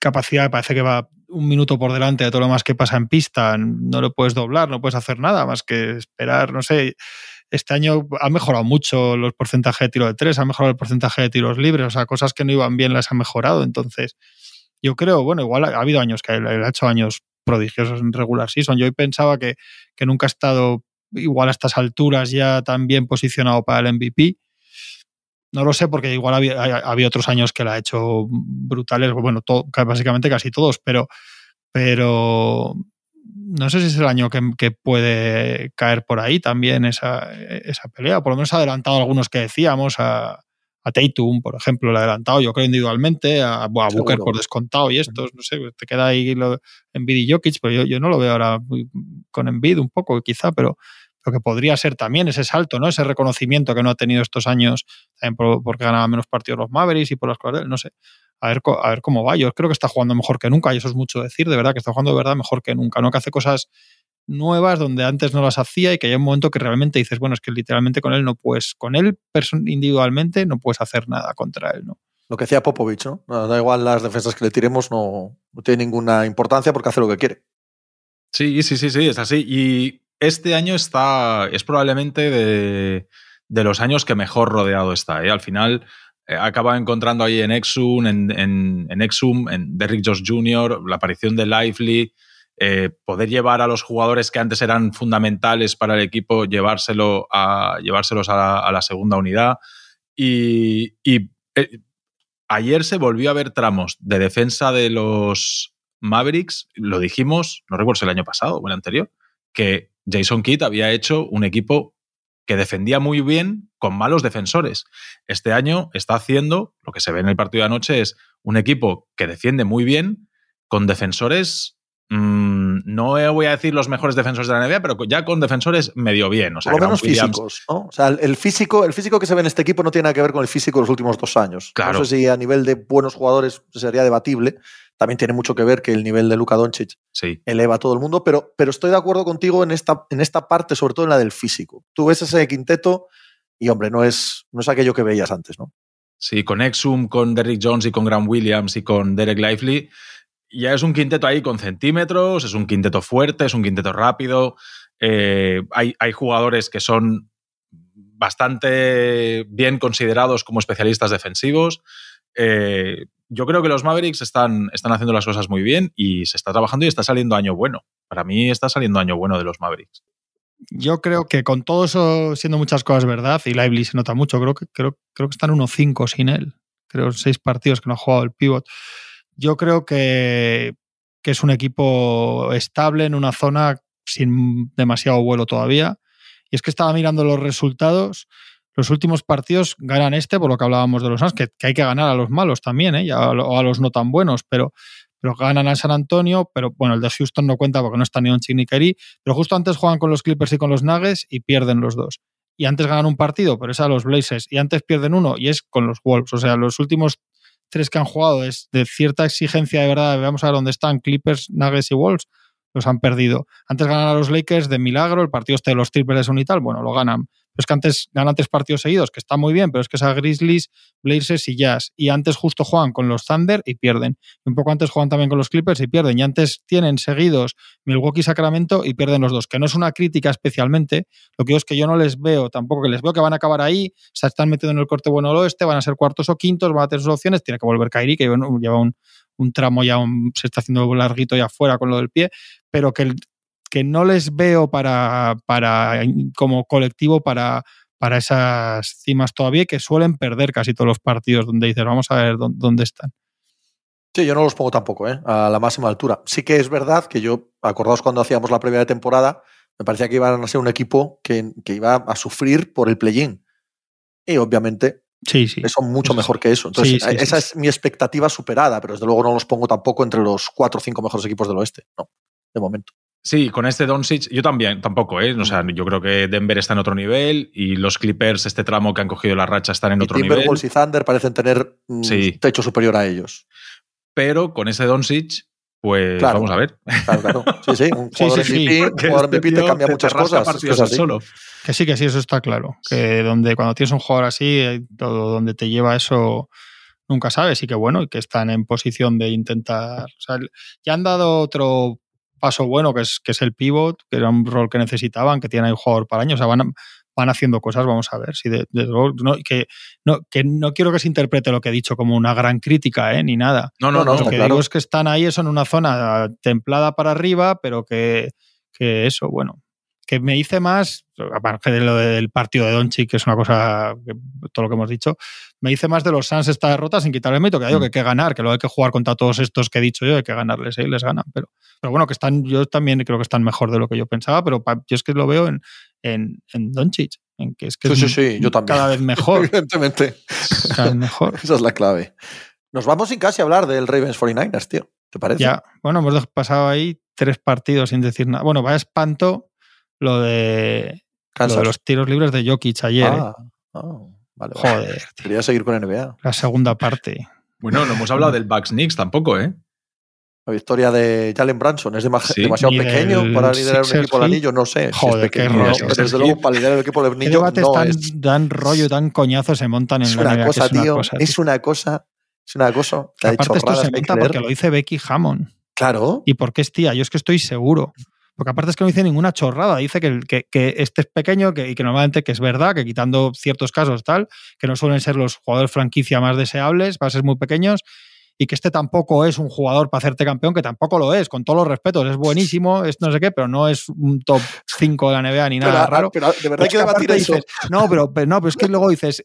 capacidad, parece que va un minuto por delante de todo lo más que pasa en pista. No lo puedes doblar, no puedes hacer nada más que esperar, no sé. Este año ha mejorado mucho los porcentajes de tiro de tres, ha mejorado el porcentaje de tiros libres, o sea, cosas que no iban bien las ha mejorado. Entonces, yo creo, bueno, igual ha, ha habido años que él, él ha hecho años prodigiosos en regular season. Yo hoy pensaba que, que nunca ha estado igual a estas alturas ya tan bien posicionado para el MVP. No lo sé porque igual había, otros años que la ha hecho brutales, bueno, básicamente casi todos, pero, pero no sé si es el año que, puede caer por ahí también esa, esa, pelea. Por lo menos ha adelantado algunos que decíamos, a, a Tatum, por ejemplo, le ha adelantado, yo creo individualmente, a, a Booker por descontado y estos, no sé, te queda ahí lo, Embiid y Jokic, pero yo, yo no lo veo ahora con Envid un poco, quizá, pero lo que podría ser también ese salto, ¿no? Ese reconocimiento que no ha tenido estos años, también porque ganaba menos partidos los Mavericks y por las cosas, no sé. A ver, a ver cómo va. Yo creo que está jugando mejor que nunca, y eso es mucho decir, de verdad, que está jugando de verdad mejor que nunca, ¿no? Que hace cosas nuevas donde antes no las hacía y que hay un momento que realmente dices, bueno, es que literalmente con él no puedes, con él individualmente no puedes hacer nada contra él, ¿no? Lo que decía Popovich, ¿no? Da igual las defensas que le tiremos, no, no tiene ninguna importancia porque hace lo que quiere. Sí, sí, sí, sí, es así. Y este año está, es probablemente de, los años que mejor rodeado está. ¿eh? Al final eh, acaba encontrando ahí en Exum, en, en, Exum, en Derrick Josh Jr., la aparición de Lively, eh, poder llevar a los jugadores que antes eran fundamentales para el equipo, llevárselo a, llevárselos a la, segunda unidad. Y, ayer se volvió a ver tramos de defensa de los Mavericks, lo dijimos, no recuerdo el año pasado o el anterior, que Jason Kidd había hecho un equipo que defendía muy bien con malos defensores. Este año está haciendo, lo que se ve en el partido de anoche, es un equipo que defiende muy bien con defensores mm, no voy a decir los mejores defensores de la NBA, pero ya con defensores medio bien. O sea, Por lo menos físicos, ¿no? O sea, el físico, el físico que se ve en este equipo no tiene nada que ver con el físico de los últimos dos años. Claro. No sé si a nivel de buenos jugadores sería debatible, también tiene mucho que ver que el nivel de Luka Doncic eleva a todo el mundo, pero, pero estoy de acuerdo contigo en esta, en esta parte, sobre todo en la del físico. Tú ves ese quinteto y, hombre, no es, no es aquello que veías antes, ¿no? Sí, con Exum, con Derrick Jones y con Graham Williams y con Derek Lively, ya es un quinteto ahí con centímetros, es un quinteto fuerte, es un quinteto rápido. Eh, hay, hay jugadores que son bastante bien considerados como especialistas defensivos. Eh, yo creo que los Mavericks están, están haciendo las cosas muy bien y se está trabajando y está saliendo año bueno. Para mí está saliendo año bueno de los Mavericks. Yo creo que con todo eso siendo muchas cosas verdad, y Lively se nota mucho, creo que, creo, creo que están 1-5 sin él. Creo seis partidos que no ha jugado el pivot. Yo creo que, que es un equipo estable en una zona sin demasiado vuelo todavía. Y es que estaba mirando los resultados los últimos partidos ganan este, por lo que hablábamos de los Suns, que, hay que ganar a los malos también, ¿eh? o a los no tan buenos, pero, pero ganan al San Antonio, pero bueno, el de Houston no cuenta porque no está ni un ni Kerry, pero justo antes juegan con los Clippers y con los Nuggets y pierden los dos. Y antes ganan un partido, pero es a los Blazers, y antes pierden uno, y es con los Wolves. O sea, los últimos tres que han jugado es de cierta exigencia de verdad, vamos a ver dónde están Clippers, Nuggets y Wolves, los han perdido. Antes ganan a los Lakers de milagro, el partido este de los un y tal, bueno, lo ganan es que antes ganan tres partidos seguidos, que está muy bien, pero es que es a Grizzlies, Blazers y Jazz. Y antes justo juegan con los Thunder y pierden. Y un poco antes juegan también con los Clippers y pierden. Y antes tienen seguidos Milwaukee y Sacramento y pierden los dos. Que no es una crítica especialmente. Lo que digo es que yo no les veo tampoco, que les veo que van a acabar ahí, se están metiendo en el corte bueno al oeste, van a ser cuartos o quintos, van a tener sus opciones. Tiene que volver Kairi, que lleva un, un tramo ya, se está haciendo larguito ya afuera con lo del pie, pero que que no les veo para, para como colectivo para, para esas cimas todavía que suelen perder casi todos los partidos donde dices, vamos a ver dónde, están. Sí, yo no los pongo tampoco ¿eh? a la máxima altura. Sí que es verdad que yo, acordaos cuando hacíamos la previa de temporada, me parecía que iban a ser un equipo que, iba a sufrir por el play-in. Y obviamente Sí, sí. Son mucho mejor que eso. Entonces, esa es mi expectativa superada, pero desde luego no los pongo tampoco entre los cuatro o cinco mejores equipos del oeste. No, de momento. Sí, con este Doncic, yo también, tampoco, ¿eh? O sea, yo creo que Denver está en otro nivel y los Clippers, este tramo que han cogido la racha, están en otro nivel. Timberwolves y Thunder parecen tener un techo superior a ellos. Pero con ese Doncic, pues vamos a ver. Claro, claro. Sí, sí, un jugador MVP, jugador MVP te cambia muchas cosas. Que sí, que sí, eso está claro. Que donde cuando tienes un jugador así, todo donde te lleva eso nunca sabes y que bueno, y que están en posición de intentar. O sea, ya han dado otro paso bueno, que es, que es el pivot, que era un rol que necesitaban, que tiene un jugador para años. O sea, van, van haciendo cosas, vamos a ver. Si de, no, que, no, que no quiero que se interprete lo que he dicho como una gran crítica, ¿eh? ni nada. No, no, no. Lo que digo es que están ahí, eso en una zona templada para arriba, pero que, que eso, bueno, que me hice más, aparte de lo del partido de Donchi, que es una cosa, todo lo que hemos dicho, me hice más de los Suns esta derrota sin quitarle el mérito, que hay que hay que ganar, que lo hay que jugar contra todos estos que he dicho yo, hay que ganarles, ¿eh? les ganan. Pero, pero bueno, que están, yo también creo que están mejor de lo que yo pensaba, pero yo es que lo veo en, en, en Doncic, en que es que sí, sí, yo también. cada vez mejor. Evidentemente. Cada vez mejor. Esa es la clave. Nos vamos sin casi hablar del Ravens 49ers, tío. ¿Te parece? Ya, bueno, hemos pasado ahí tres partidos sin decir nada. Bueno, vaya espanto lo de, lo de los tiros libres de Jokic ayer. ¿eh? Ah, oh, vale, vale. Joder. Quería seguir con NBA. La segunda parte. Bueno, no hemos hablado del Bucks Knicks tampoco, ¿eh? La victoria de Jalen Branson es demasiado pequeño para liderar un equipo del sí. anillo, no sé. si Joder, qué rollo. desde luego para liderar el equipo ¿Qué anillo debates no tan, es. dan rollo, tan coñazo se montan en Es la una NBA, cosa, es una tío. cosa, Es una cosa. Es una cosa. que ha Aparte esto se monta porque lo dice Becky Hammond. Claro. ¿Y por qué es tía? Yo es que estoy seguro. Porque aparte es que no dice ninguna chorrada. Dice que, que, que este es pequeño que, y que normalmente que es verdad, que quitando ciertos casos tal, que no suelen ser los jugadores franquicia más deseables, para ser muy pequeños, y que este tampoco es un jugador para hacerte campeón, que tampoco lo es, con todos los respetos. Es buenísimo, es no sé qué, pero no es un top 5 de la NBA ni nada pero, raro. pero de verdad hay Es que dices, no, pero, pero no, pero es que luego dices,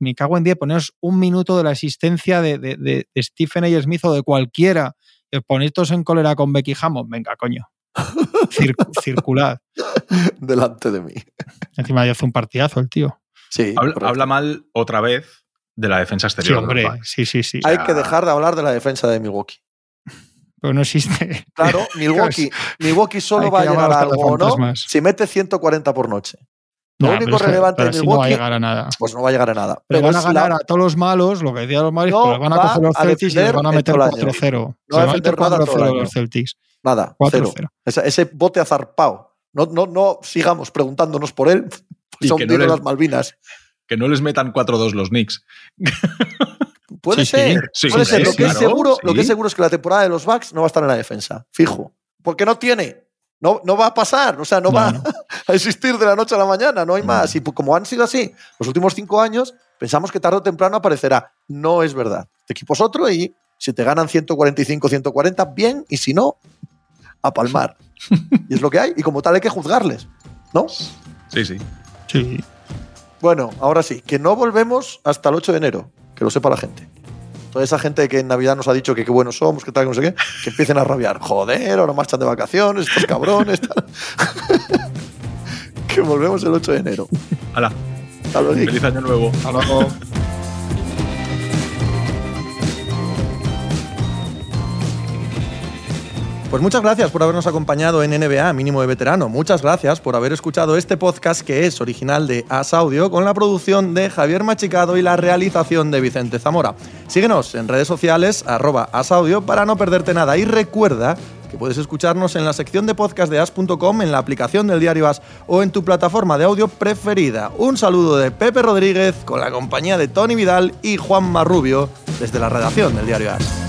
me cago en 10, poneros un minuto de la existencia de, de, de- de Stephen A. Smith o de cualquiera, os ponéis todos en cólera con Becky Hammond, venga, coño. Cir- circular. delante de mí. Encima ya hace un partidazo el tío. Sí, Habla, mal otra vez de la defensa exterior. hombre, sí, sí, sí. Hay que dejar de hablar de la defensa de Milwaukee. Pero no existe. Claro, Milwaukee, Milwaukee solo va a llegar a algo, ¿no? Si mete 140 por noche. Lo Nah, único pero es que- relevante pero de así no va a Milwaukee, llegar a nada. pues no va a llegar a nada. Pero van a la- ganar a todos los malos, lo que decían los malos, No pues van a va coger los a Celtics y les van a meter todo el año. 4-0. No va a van a meter defender nada todo el 4-0 año. los Celtics. Nada, 4-0. cero. Esa- ese bote azarpado. No, no, no sigamos preguntándonos por él. Y Son que no les- las Malvinas. Que no les metan 4-2 los Knicks. Puede Sí, ser. Sí, puede sí, ser. sí, lo, que es claro, seguro, lo que es seguro es que la temporada de los Bucks no va a estar en la defensa. Fijo. Porque no tiene. No, no va a pasar. O sea, no, No, va no. a existir de la noche a la mañana. No hay más. Y pu- como han sido así los últimos cinco años, pensamos que tarde o temprano aparecerá. No es verdad. Este equipo es otro y si te ganan 145, 140, bien. Y si no, a palmar. y es lo que hay. Y como tal hay que juzgarles. ¿No? Sí, sí. Sí. Bueno, ahora sí, que no volvemos hasta el 8 de enero, que lo sepa la gente. Toda esa gente que en Navidad nos ha dicho que qué buenos somos, que tal, que no sé qué, que empiecen a rabiar. Joder, ahora marchan de vacaciones, estos cabrones. tal. que volvemos el 8 de enero. Hala, Hasta luego. feliz año nuevo. Hasta luego. Pues muchas gracias por habernos acompañado en NBA Mínimo de Veterano. Muchas gracias por haber escuchado este podcast que es original de As Audio con la producción de Javier Machicado y la realización de Vicente Zamora. Síguenos en redes sociales arroba asaudio para no perderte nada y recuerda que puedes escucharnos en la sección de podcast de as.com, en la aplicación del diario As o en tu plataforma de audio preferida. Un saludo de Pepe Rodríguez con la compañía de Tony Vidal y Juan Marrubio desde la redacción del diario As.